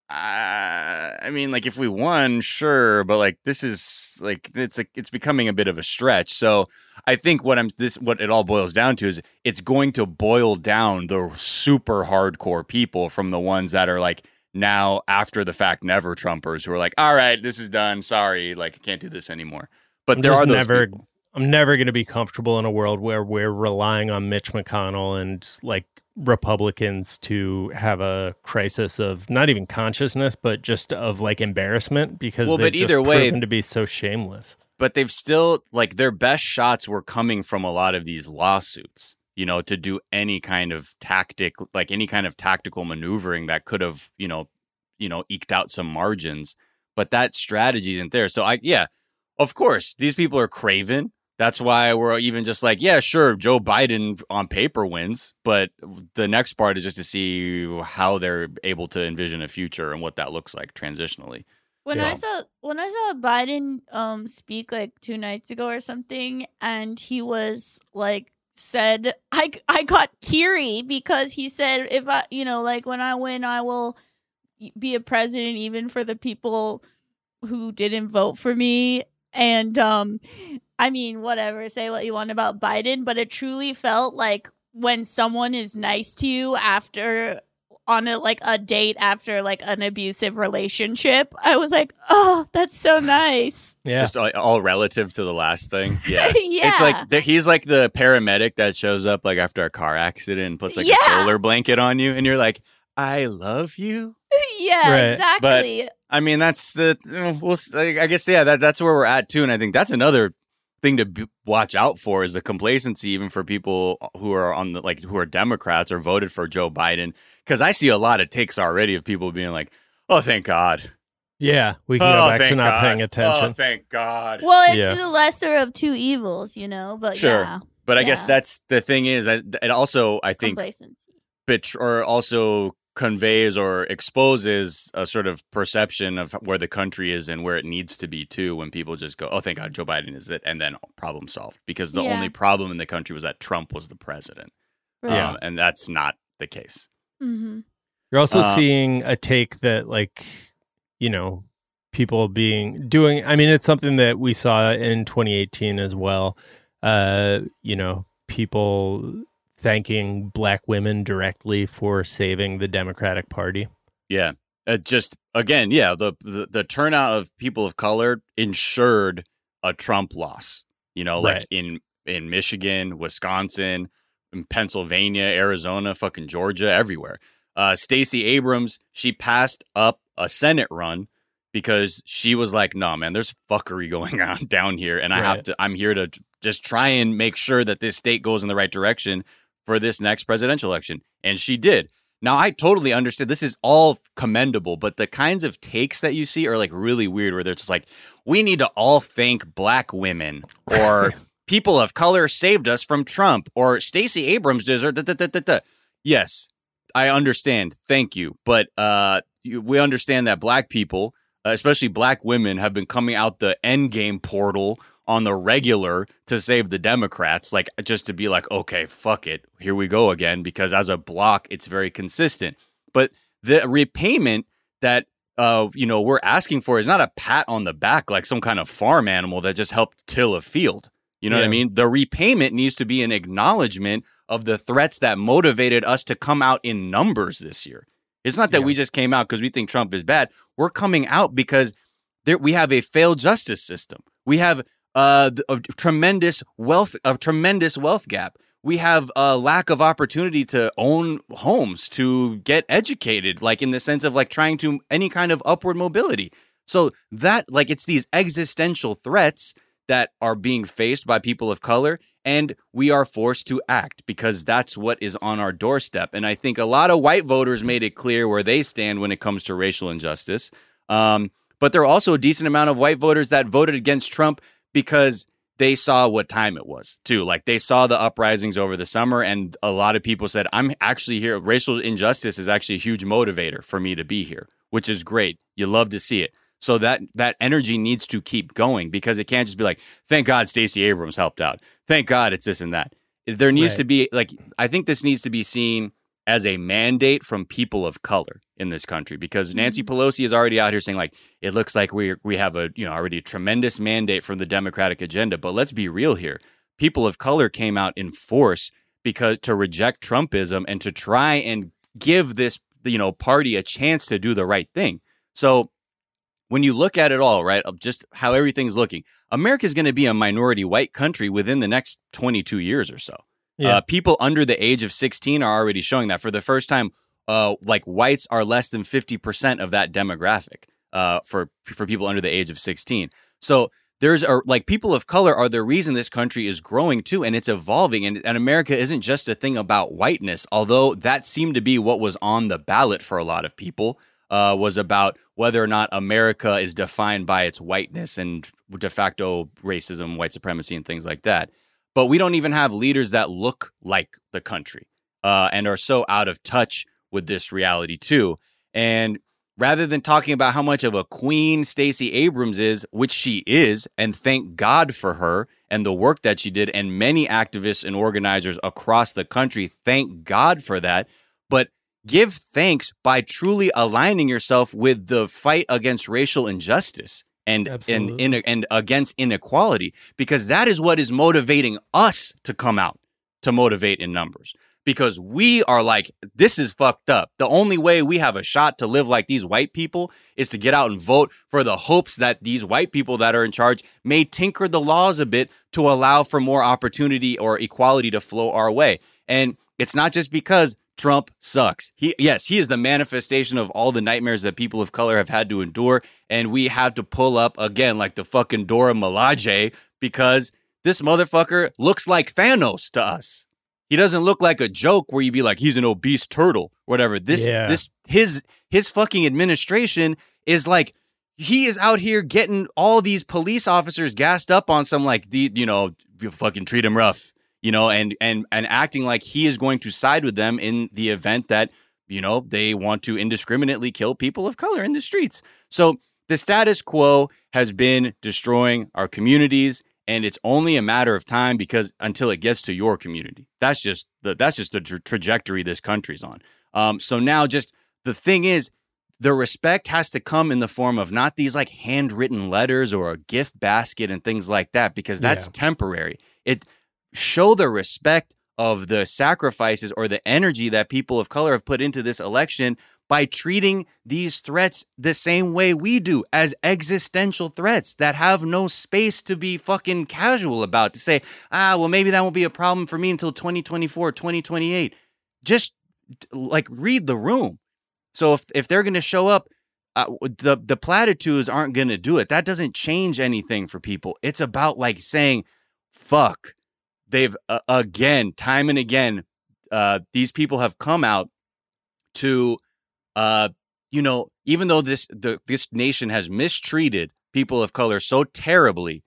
uh, I mean, like if we won, sure, but like this is like it's a, it's becoming a bit of a stretch. So I think what I'm this what it all boils down to is it's going to boil down the super hardcore people from the ones that are like now after the fact never Trumpers who are like, all right, this is done. Sorry, like I can't do this anymore. But I'm there are never people. I'm never going to be comfortable in a world where we're relying on Mitch McConnell and like Republicans to have a crisis of not even consciousness, but just of like embarrassment because Well, they've but either way- to be so shameless. but they've still like their best shots were coming from a lot of these lawsuits you know to do any kind of tactic like any kind of tactical maneuvering that could have you know you know eked out some margins. But that strategy isn't there. So i yeah of course these people are craven. That's why we're even just like yeah sure joe biden on paper wins but the next part is just to see how they're able to envision a future and what that looks like transitionally. When I saw when I saw Biden um speak like two nights ago or something, and he was like said I I got teary because he said if I you know like when I win I will be a president even for the people who didn't vote for me. And um I mean whatever say what you want about Biden but it truly felt like when someone is nice to you after on a like a date after like an abusive relationship i was like oh that's so nice Yeah. just all, all relative to the last thing yeah yeah It's like the, he's like the paramedic that shows up like after a car accident and puts like Yeah. a solar blanket on you, and you're like, "I love you." yeah Right. exactly I mean, that's the uh, we'll. s- I I guess yeah, that that's where we're at too, and I think that's another thing to b- watch out for is the complacency, even for people who are on the like who are Democrats or voted for Joe Biden, because I see a lot of takes already of people being like, "Oh, thank God." Yeah. We can oh, go back to not God. paying attention. Oh, thank God. well it's Yeah. the lesser of two evils you know but Sure. yeah But I guess that's the thing is, I, it also I think complacency bet- or also conveys or exposes a sort of perception of where the country is and where it needs to be too when people just go oh thank god joe biden is it and then problem solved because the Yeah. only problem in the country was that trump was the president right. Um, and that's not the case mm-hmm. You're also Uh, seeing a take that, like, you know, people being doing. I mean, it's something that we saw in 2018 as well. Uh, you know, people thanking black women directly for saving the Democratic Party. yeah it just again yeah the, the the turnout of people of color ensured a trump loss you know like Right. in in michigan wisconsin in pennsylvania arizona fucking georgia everywhere. Uh stacey abrams she passed up a senate run because she was like no man there's fuckery going on down here and i have to i'm here to just try and make sure that this state goes in the right direction for this next presidential election. And she did. Now I totally understand this is all commendable, but the kinds of takes that you see are like really weird where they're just like, we need to all thank black women or people of color saved us from Trump or Stacey Abrams deserved da, da, da. Yes, I understand. Thank you. But uh we understand that black people, uh, especially black women, have been coming out the endgame portal on the regular to save the Democrats, like just to be like, okay, fuck it, here we go again, because as a block, it's very consistent. But the repayment that uh, you know, we're asking for is not a pat on the back like some kind of farm animal that just helped till a field. You know what I mean? The repayment needs to be an acknowledgement of the threats that motivated us to come out in numbers this year. It's not that Yeah. we just came out because we think Trump is bad. We're coming out because there, we have a failed justice system. We have uh, a tremendous wealth, a tremendous wealth gap. We have a lack of opportunity to own homes, to get educated, like in the sense of like trying to any kind of upward mobility. So that like it's these existential threats that are being faced by people of color and we are forced to act because that's what is on our doorstep. And i think a lot of white voters made it clear where they stand when it comes to racial injustice. Um, but there are also a decent amount of white voters that voted against trump because they saw what time it was too. Like they saw the uprisings over the summer and a lot of people said i'm actually here. Racial injustice is actually a huge motivator for me to be here which is great. You love to see it so that that energy needs to keep going because it can't just be like, thank God Stacey Abrams helped out. Thank God it's this and that. There needs Right. to be like I think this needs to be seen as a mandate from people of color in this country because Nancy mm. Pelosi is already out here saying like it looks like we we have a you know already a tremendous mandate from the Democratic agenda. But let's be real here. People of color came out in force because to reject Trumpism and to try and give this you know party a chance to do the right thing. So when you look at it all, right, of just how everything's looking, America's going to be a minority white country within the next 22 years or so. Yeah. Uh, people under the age of 16 are already showing that for the first time. Uh, like whites are less than 50% of that demographic uh, for for people under the age of 16. So there's a like people of color are the reason this country is growing too and it's evolving and, and America isn't just a thing about whiteness although that seemed to be what was on the ballot for a lot of people uh, was about whether or not America is defined by its whiteness and de facto racism, white supremacy, and things like that. But we don't even have leaders that look like the country uh, and are so out of touch with this reality too. And rather than talking about how much of a queen Stacey Abrams is, which she is, and thank God for her and the work that she did, and many activists and organizers across the country, thank God for that. Give thanks by truly aligning yourself with the fight against racial injustice and and, Absolutely. in, and against inequality because that is what is motivating us to come out to motivate in numbers. Because we are like this is fucked up. The only way we have a shot to live like these white people is to get out and vote for the hopes that these white people that are in charge may tinker the laws a bit to allow for more opportunity or equality to flow our way. And it's not just because Trump sucks. He yes, he is the manifestation of all the nightmares that people of color have had to endure and we have to pull up again like the fucking Dora Milaje because this motherfucker looks like Thanos to us. He doesn't look like a joke where you'd be like he's an obese turtle, whatever. This Yeah. this his his fucking administration is like he is out here getting all these police officers gassed up on some like the you know you fucking treat him rough you know and and and acting like he is going to side with them in the event that you know they want to indiscriminately kill people of color in the streets. So the status quo has been destroying our communities and it's only a matter of time because until it gets to your community. That's just the that's just the tra- trajectory this country's on. Um so now just the thing is the respect has to come in the form of not these like handwritten letters or a gift basket and things like that because that's Yeah. temporary. It show the respect of the sacrifices or the energy that people of color have put into this election by treating these threats the same way we do as existential threats that have no space to be fucking casual about to say ah well maybe that won't be a problem for me until 2024 2028 just like read the room so if if they're going to show up, uh, the the platitudes aren't going to do it. That doesn't change anything for people. It's about like saying, "Fuck." They've uh, again, time and again, uh, these people have come out to, uh, you know, even though this the this nation has mistreated people of color so terribly,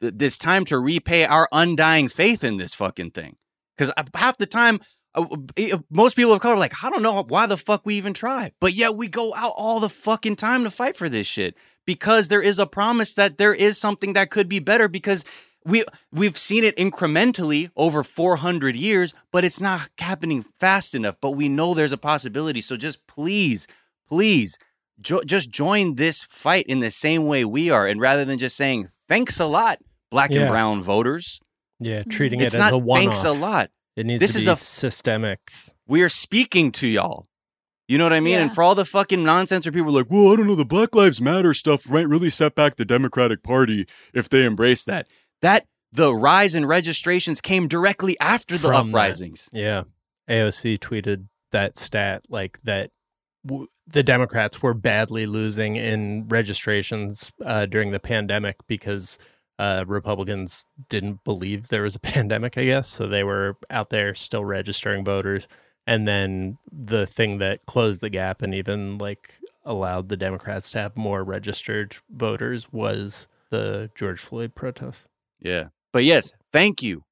th- it's time to repay our undying faith in this fucking thing. Because half the time, uh, uh, most people of color are like, I don't know why the fuck we even try. But yet we go out all the fucking time to fight for this shit because there is a promise that there is something that could be better because we we've seen it incrementally over 400 years, but it's not happening fast enough, but we know there's a possibility. So just please, please jo- just join this fight in the same way we are and rather than just saying thanks a lot black and brown voters, Yeah, treating it's it not as a one thanks a lot. It needs This to is be a- systemic. we are speaking to y'all. You know what I mean? And for all the fucking nonsense where people are like, well, I don't know, the Black Lives Matter stuff might really set back the Democratic Party if they embrace that. That the rise in registrations came directly after the From that. uprisings. Yeah. AOC tweeted that stat like that w- the Democrats were badly losing in registrations uh, during the pandemic because uh, Republicans didn't believe there was a pandemic, I guess. So they were out there still registering voters. And then the thing that closed the gap and even like allowed the Democrats to have more registered voters was the George Floyd protest. Yeah. But yes, thank you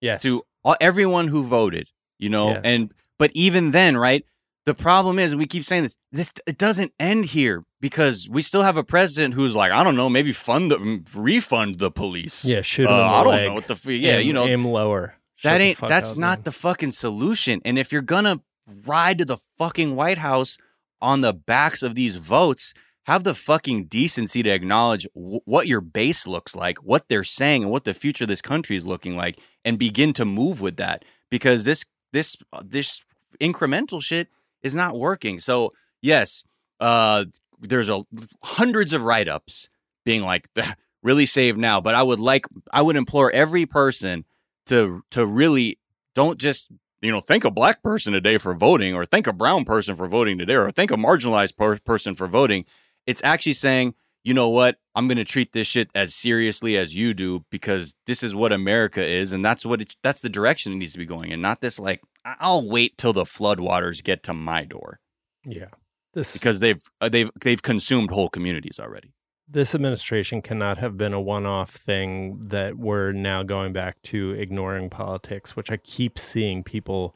Yes. to all, everyone who voted, you know, Yes. and but even then, right? The problem is, we keep saying this, this it doesn't end here because we still have a president who's like, I don't know, maybe fund the refund the police. yeah, shoot Uh, him in the I don't know what the f- yeah, aim, you know, aim lower. Shut that ain't that's up, not man. the fucking solution. And if you're gonna ride to the fucking White House on the backs of these votes, have the fucking decency to acknowledge w- what your base looks like, what they're saying, and what the future of this country is looking like, and begin to move with that. Because this this uh, this incremental shit is not working. So yes, uh, there's a hundreds of write ups being like really save now, but I would like I would implore every person to to really don't just you know thank a black person today for voting, or thank a brown person for voting today, or thank a marginalized per- person for voting. It's actually saying, you know what, I'm going to treat this shit as seriously as you do because this is what America is, and that's what it, that's the direction it needs to be going in. Not this like "I- I'll wait till the floodwaters get to my door Yeah. This because they've uh, they've they've consumed whole communities already. this administration cannot have been a one-off thing that we're now going back to ignoring politics, which I keep seeing people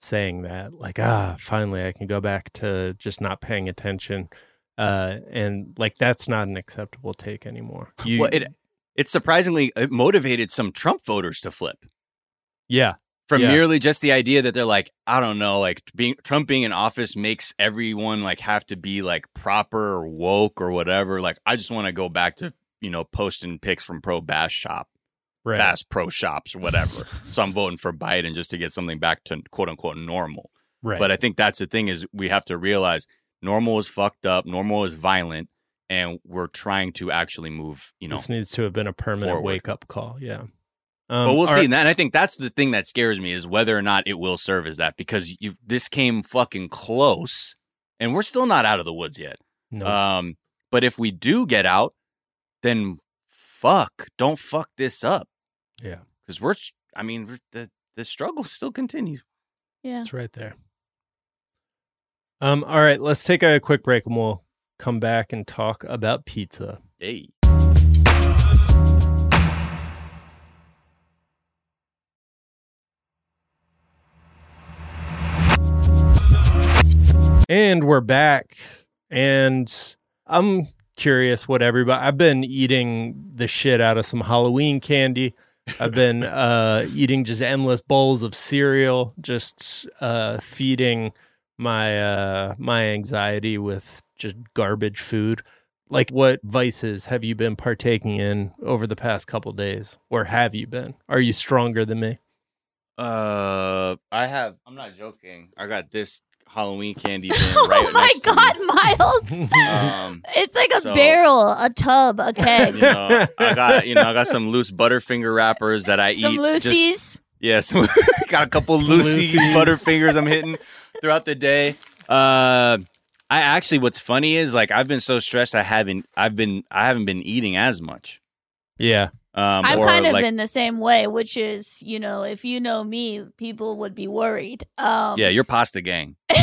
saying that like ah finally I can go back to just not paying attention uh and like that's not an acceptable take anymore. You, well, it it surprisingly it motivated some Trump voters to flip yeah, from Yeah. merely just the idea that they're like, I don't know, like being Trump being in office makes everyone like have to be like proper or woke or whatever. Like, I just want to go back to you know posting pics from Pro Bass Shop, right. Bass Pro Shops or whatever. so I'm voting for Biden just to get something back to quote unquote normal. Right. But I think that's the thing is we have to realize normal is fucked up, normal is violent, and we're trying to actually move. You know, this needs to have been a permanent forward. wake up call. Yeah. Um, but we'll all see. right. And that- and I think that's the thing that scares me is whether or not it will serve as that because you this came fucking close, and we're still not out of the woods yet. No. Um, but if we do get out, then fuck, don't fuck this up. Yeah. because we're. I mean, we're, the the struggle still continues. Yeah. It's right there. Um, all right, let's take a quick break and we'll come back and talk about pizza. Hey. And we're back. And I'm curious what everybody I've been eating the shit out of some Halloween candy. I've been uh eating just endless bowls of cereal, just uh feeding my uh my anxiety with just garbage food. Like what vices have you been partaking in over the past couple days? Or have you been? Are you stronger than me? Uh, I have. I'm not joking. I got this Halloween candy thing Oh my next to God. Miles! Um, it's like a so- barrel, a tub, a keg. you know, I got you know, I got some loose Butterfinger wrappers that I Some eat. Lucy's. Just, yeah, some, got a couple Some Lucy Lucy's. Butterfingers I'm hitting throughout the day. Uh, I actually, what's funny is like I've been so stressed. I haven't, I've been, I haven't been eating as much. yeah. Um, I've kind of like, been the same way, which is, you know, if you know me, people would be worried. Um, yeah, you're pasta gang. yeah,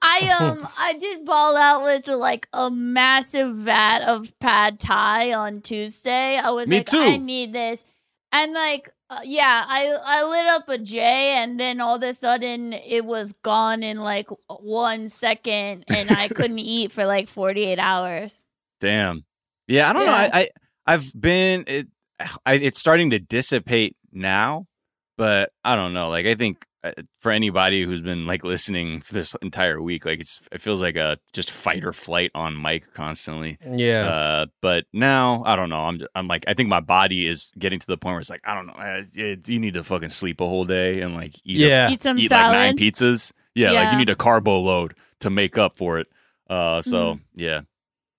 I um I did ball out with like a massive vat of pad thai on Tuesday. I was Me like, too. I need this, and like, uh, yeah, I I lit up a J, and then all of a sudden it was gone in like one second, and I couldn't eat for like forty eight hours. Damn. Yeah, I don't know. Yeah. I, I I've been it. I, it's starting to dissipate now, but I don't know. Like I think for anybody who's been like listening for this entire week, like it's it feels like a just fight or flight on mic constantly. Yeah. Uh, but now I don't know. I'm I'm like I think my body is getting to the point where it's like I don't know. uh, it- you need to fucking sleep a whole day and like eat a- yeah. Eat some eat salad. like nine pizzas. Yeah, like you need a carbo load to make up for it. Uh, so Mm-hmm. yeah.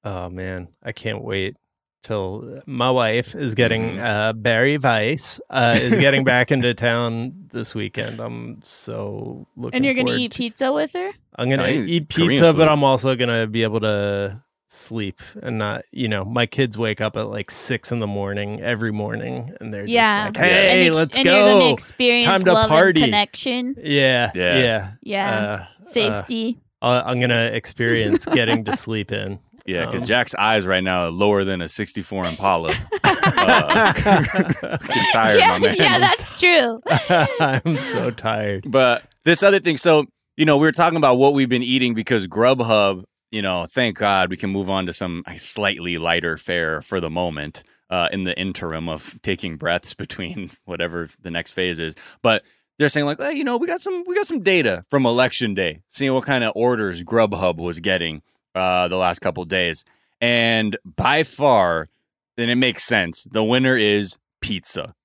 Oh man, I can't wait till my wife is getting Mhm. uh Barry Weiss uh is getting back into town this weekend. I'm so looking And you're gonna eat to- pizza with her? I'm gonna I eat eat pizza, but I'm also gonna be able to sleep and not you know, my kids wake up at like six in the morning every morning and they're Yeah. just like, Hey, and ex- let's and you're gonna go. experience Time to love party." and connection. Yeah. Yeah. Yeah. Yeah, Uh, uh, safety. uh, I'm gonna experience getting to sleep in. Yeah, because Um, Jack's eyes right now are lower than a 64 Impala. Uh, getting tired, yeah, my man. yeah, that's true. I'm so tired. But this other thing, so you know, we were talking about what we've been eating because Grubhub, you know, thank God we can move on to some slightly lighter fare for the moment. Uh, in the interim of taking breaths between whatever the next phase is, but they're saying like, hey, you know, we got some we got some data from election day, seeing what kind of orders Grubhub was getting uh, the last couple days, and by far, then it makes sense. The winner is pizza,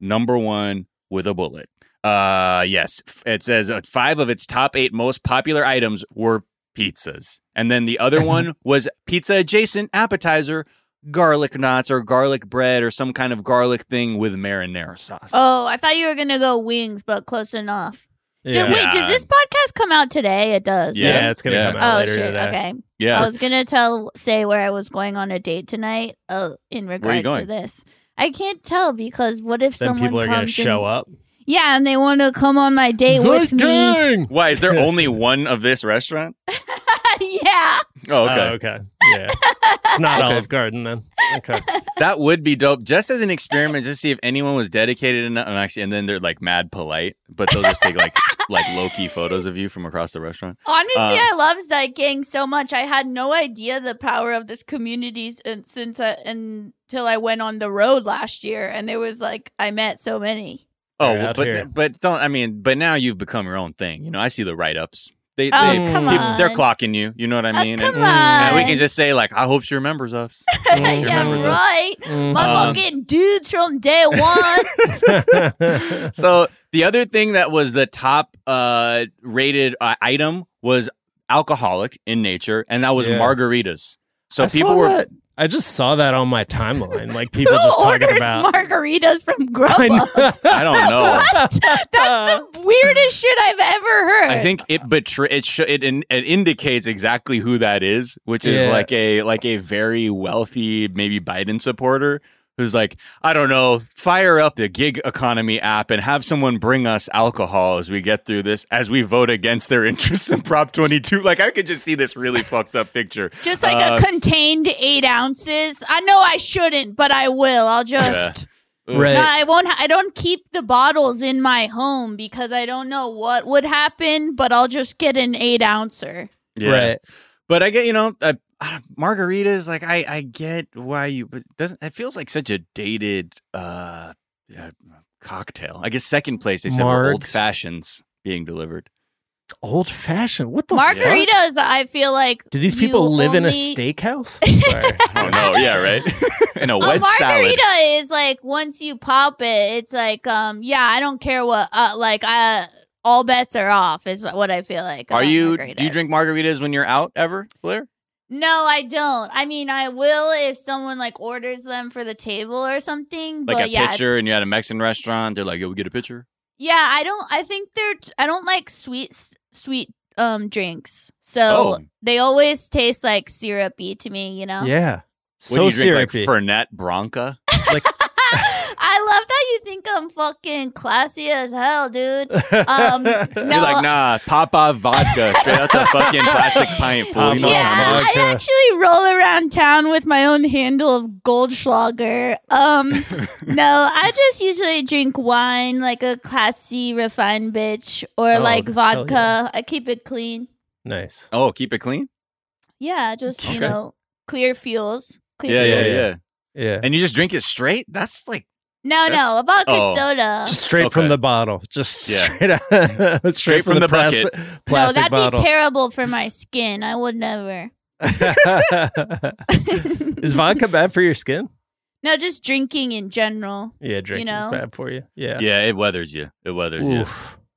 number one with a bullet. Uh, yes, it says uh, five of its top eight most popular items were pizzas, and then the other one was pizza adjacent appetizer garlic knots or garlic bread or some kind of garlic thing with marinara sauce. Oh, I thought you were gonna go wings, but close enough. Did- Yeah. wait, does this podcast come out today? It does. Yeah. Yeah, it's gonna Yeah. come out Oh later shit. today. Okay. yeah. I was gonna tell say where I was going on a date tonight. Uh, in regards to this, I can't tell because what if Then someone people are gonna show and, up. Yeah, and they want to come on my date with me. Why is there only one of this restaurant? yeah. Oh, okay. Oh, okay. Yeah. It's not Okay. Olive Garden then. Okay. That would be dope, just as an experiment, just see if anyone was dedicated enough. And actually, and then they're like mad polite, but they'll just take like like low key photos of you from across the restaurant. Honestly, Uh, I love Zeitgang so much. I had no idea the power of this community since I, until I went on the road last year, and there was like I met so many. Oh, well, but here. but don't. I mean, but now you've become your own thing. You know, I see the write ups. They, Oh, they come people- on. they're clocking you. You know what I Oh, mean? come and, on. and we can just say like, I hope she remembers us. yeah, remembers us. right. Mhm. My Um, fucking dudes from day one. so the other thing that was the top uh, rated uh, item was alcoholic in nature, and that was Yeah. margaritas. So I people saw were that. I just saw that on my timeline. Like people Who just talking orders about. margaritas from I Grubhub? know. I don't know. What? That's the weirdest shit I've ever heard. I think it betray it sh- it, in- it indicates exactly who that is, which is Yeah. like a like a very wealthy maybe Biden supporter who's like, I don't know, fire up the gig economy app and have someone bring us alcohol as we get through this as we vote against their interests in Prop 22. Like I could just see this really fucked up picture. just like Uh, a contained eight ounces. I know I shouldn't, but I will. I'll just. Right. No, I won't. I don't keep the bottles in my home because I don't know what would happen. But I'll just get an eight ouncer. Yeah. Right. But I get, you know, margaritas. Like I, I get why you, but doesn't it feels like such a dated uh, uh cocktail? I guess second place they said old fashions being delivered. Old fashioned. What the fuck? Margaritas, I feel like. Do these people live in a only- steakhouse? Sorry. Oh no, yeah, right. In a A wedge margarita salad. is like once you pop it, it's like um yeah, I don't care what uh like uh all bets are off is what I feel like. Are about you? Do you drink margaritas when you're out ever, Blair? No, I don't. I mean, I will if someone like orders them for the table or something. Like but a yeah, pitcher, and you're at a Mexican restaurant. They're like, "Yo, we get a pitcher." yeah, I don't. I think they're. I don't like sweet sweet um drinks, so Oh. they always taste like syrupy to me. You know. Yeah. What do So you drink syrupy. like Fernet Branca? like, I love that you think I'm fucking classy as hell, dude. Um, no, You're like, nah, Popov vodka, straight out the fucking plastic pint. Fool. You yeah, I'm talking about? vodka. I actually roll around town with my own handle of Goldschlager. Um, no, I just usually drink wine like a classy, refined bitch, or Oh, like vodka. yeah. I keep it clean. nice. Oh, keep it clean. Yeah, just you know, clear fuels. Clear Yeah, yeah, yeah, yeah. Yeah. And you just drink it straight? That's like No, no, a vodka oh. soda. Just straight Okay. from the bottle. Just Yeah. straight out. straight, from the plas- bucket. no, that'd bottle. be terrible for my skin. I would never. Is vodka bad for your skin? No, just drinking in general. Yeah, drinking's know? bad for you. Yeah. yeah, it weathers you. It weathers you.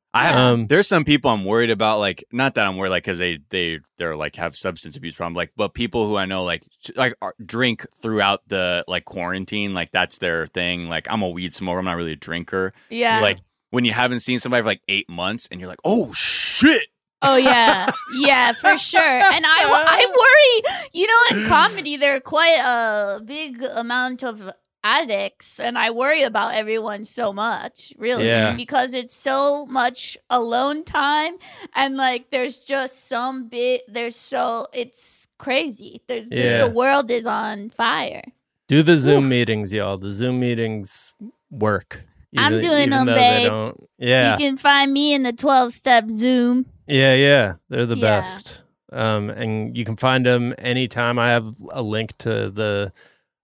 Oof. I have. Um, there's some people I'm worried about. Like, not that I'm worried, like, because they they they're like have substance abuse problem. Like, but people who I know like like are, drink throughout the like quarantine. Like that's their thing. Like I'm a weed smoker. I'm not really a drinker. Yeah. Like when you haven't seen somebody for like eight months and you're like, oh shit. Oh yeah, yeah, for sure. And I, I worry. You know, in comedy, there are quite a big amount of addicts, and I worry about everyone so much, really, Yeah. because it's so much alone time, and like there's just some bit. There's so it's crazy. There's just Yeah. the world is on fire. Do the Zoom meetings, y'all. The Zoom meetings work. I'm doing them, babe. Yeah. You can find me in the twelve step Zoom. Yeah, yeah, they're the Yeah. best. Um, and you can find them anytime. I have a link to the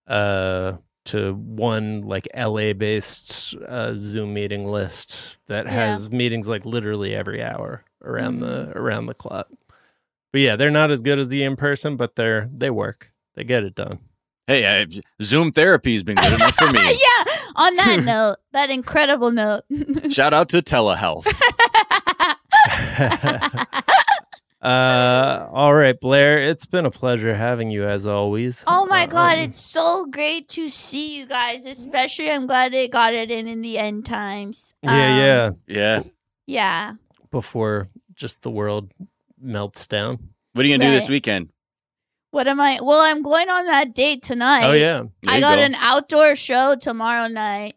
uh to one like LA based uh, Zoom meeting list that Yeah. has meetings like literally every hour around the Mm-hmm. around the clock. But yeah, they're not as good as the in person, but they're they work. They get it done. Hey, I, Zoom therapy has been good enough for me. yeah. On that note, that incredible note. Shout out to telehealth. Uh, all right, Blair. It's been a pleasure having you as always. Oh my god, Um, it's so great to see you guys. Especially, I'm glad they got it in in the end times. yeah, Um, yeah. Yeah. yeah. Before just the world melts down. What are you gonna do this weekend? What am I? Well, I'm going on that date tonight. Oh yeah. There I got go. an outdoor show tomorrow night.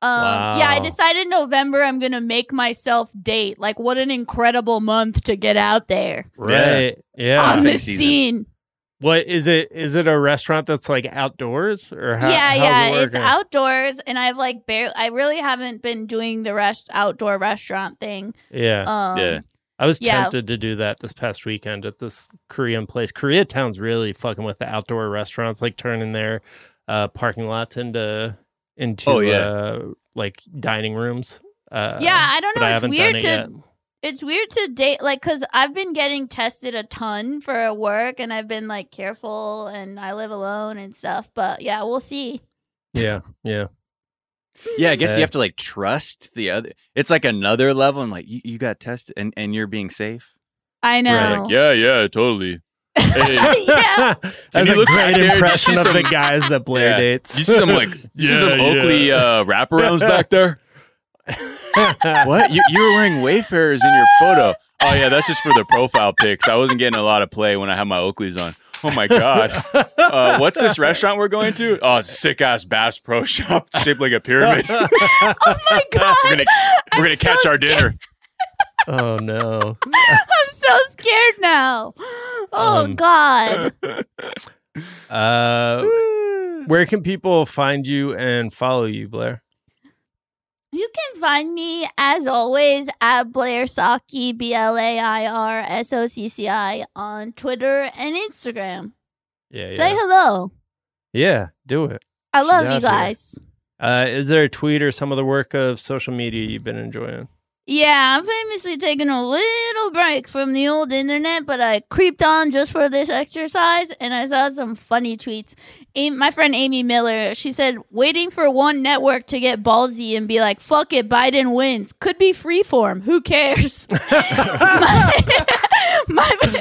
Um, yeah, I Wow. decided November I'm gonna make myself date. Like, what an incredible month to get out there Right. Yeah. on the scene. What is it? Is it a restaurant that's like outdoors or how? yeah, how's yeah, it it's outdoors, and I've like barely. I really haven't been doing the rest outdoor restaurant thing. Yeah, Um, Yeah. I was yeah. tempted to do that this past weekend at this Korean place. Koreatown's really fucking with the outdoor restaurants, like turning their uh, parking lots into into Oh, yeah. uh, like dining rooms. Uh, yeah, I don't know. It's weird done to yet. it's weird to date like because i've been getting tested a ton for work and i've been like careful and i live alone and stuff but yeah we'll see Yeah, yeah. Yeah, I guess Uh, you have to like trust the other. It's like another level, and like you, you got tested, and, and you're being safe. i know Like, yeah, yeah, totally. Hey, yeah That's a look great back there, do you impression see of the guys that Blair Yeah. dates. you see some like you see some Oakley yeah. uh, wraparounds back there. what? You, you were wearing Wayfarers in your photo? Oh yeah, that's just for the profile pics. I wasn't getting a lot of play when I had my Oakleys on. Oh my god. Uh, what's this restaurant we're going to? Oh, sick ass Bass Pro Shop shaped like a pyramid. oh my god gonna we're gonna so catch our scared. dinner. Oh no. i'm so scared now oh Um, god Uh, where can people find you and follow you, Blair? you can find me as always at blair socci b-l-a-i-r-s-o-c-c-i on twitter and instagram Yeah, say yeah. hello yeah. Do it. i love you guys Uh, is there a tweet or some of the work of social media you've been enjoying? Yeah, I'm famously taking a little break from the old internet, but I creeped on just for this exercise and I saw some funny tweets. Am- my friend Amy Miller, she said, waiting for one network to get ballsy and be like, fuck it, Biden wins. Could be freeform. Who cares? my, my, then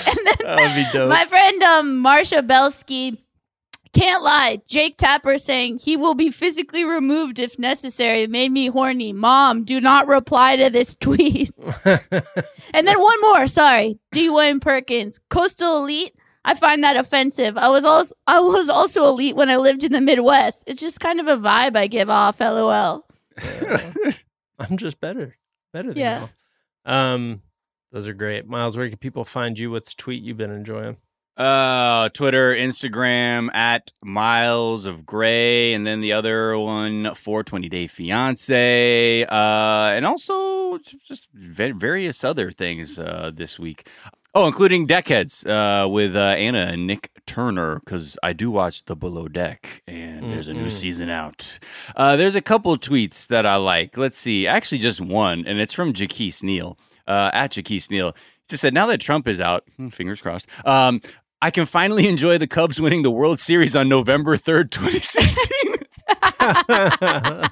That would be dope. my friend um, Marcia Belsky can't lie. Jake Tapper saying he will be physically removed if necessary made me horny. Mom, do not reply to this tweet. and then one more. Sorry, Dwayne Perkins, coastal elite. I find that offensive. I was also I was also elite when I lived in the Midwest. It's just kind of a vibe I give off. LOL. I'm just better. Better than Yeah. y'all. Um, those are great. Miles, where can people find you? What's tweet you've been enjoying? Uh, Twitter, Instagram at Miles of Gray, and then the other one, 420 Day Fiance, uh, and also just various other things uh, this week. Oh, including Deckheads uh, with uh, Anna and Nick Turner, because I do watch the Below Deck, and there's a new season out. Uh, there's a couple tweets that I like. Let's see, actually, just one, and it's from Jaquise Neal uh, at Jaquise Neal. Just said, "Now that Trump is out, hmm, fingers crossed." Um, I can finally enjoy the Cubs winning the World Series on November 3rd, 2016.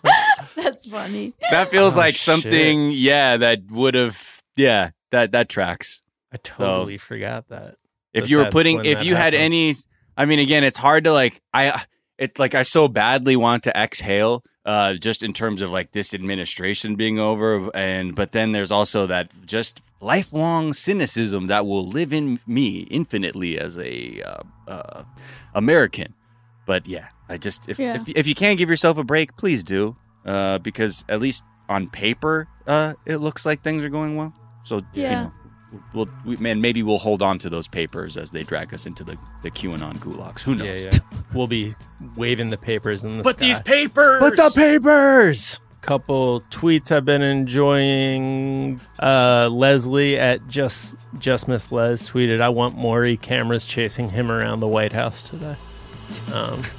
That's funny. that feels Oh, like shit. something, yeah, that would have, yeah, that that tracks. I totally forgot that. If But you were putting, if that you had any, I mean, again, it's hard to like, I, it like I so badly want to exhale, uh, just in terms of like this administration being over, and but then there's also that just lifelong cynicism that will live in me infinitely as a uh, uh, American. But yeah, I just if, Yeah. if if you can't give yourself a break, please do, uh, because at least on paper, uh, it looks like things are going well. So you Yeah. know, we'll we, man maybe we'll hold on to those papers as they drag us into the the QAnon gulags. Who knows? Yeah, yeah. we'll be waving the papers in the But sky. these papers. Put the papers. Couple tweets I've been enjoying. Uh, Leslie at just just Miss Les tweeted, "I want Maury cameras chasing him around the White House today." Um, you can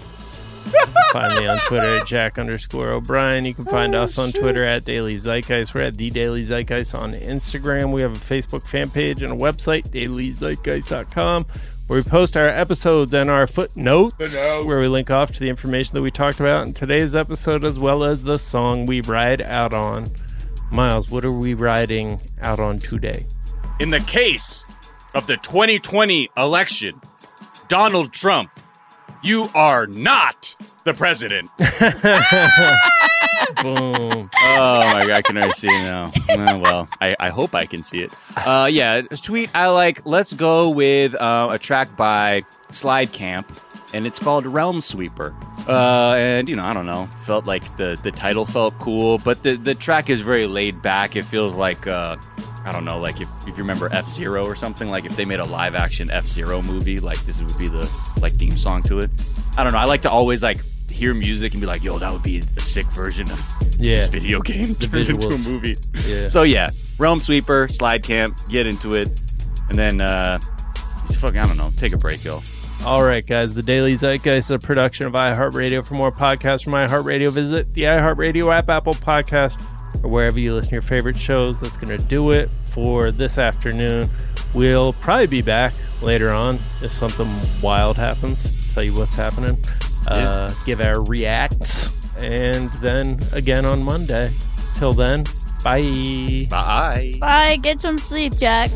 find me on Twitter at Jack underscore O'Brien. You can find oh, us on Twitter at Daily Zeitgeist. We're at The Daily Zeitgeist on Instagram. We have a Facebook fan page and a website, dailyzeitgeist.com, where we post our episodes and our footnotes, where we link off to the information that we talked about in today's episode, as well as the song we ride out on. Miles, what are we riding out on today? In the case of the 2020 election, Donald Trump, you are not the president. Boom. Oh my god, I can already see it now. Uh, well, I, I hope I can see it. Uh, yeah, this tweet I like. Let's go with uh, a track by Slidecamp, and it's called Realmsweeper. Uh, and you know, I don't know, felt like the the title felt cool, but the the track is very laid back. It feels like. Uh, I don't know, like if, if you remember F Zero or something, like if they made a live action F Zero movie, like this would be the like theme song to it. I don't know. I like to always like hear music and be like, yo, that would be a sick version of Yeah. this video game The turned into a movie. Yeah. So yeah, Realmsweeper, Slide Camp, get into it, and then uh, fuck, I don't know, take a break, yo. All right, guys. The Daily Zeitgeist is a production of iHeartRadio. For more podcasts from iHeartRadio, visit the iHeartRadio app, Apple Podcast, or wherever you listen to your favorite shows. That's going to do it for this afternoon. We'll probably be back later on if something wild happens. Tell you what's happening. Uh, give our reacts, and then again on Monday. Till then, bye. Bye. Bye. Get some sleep, Jack.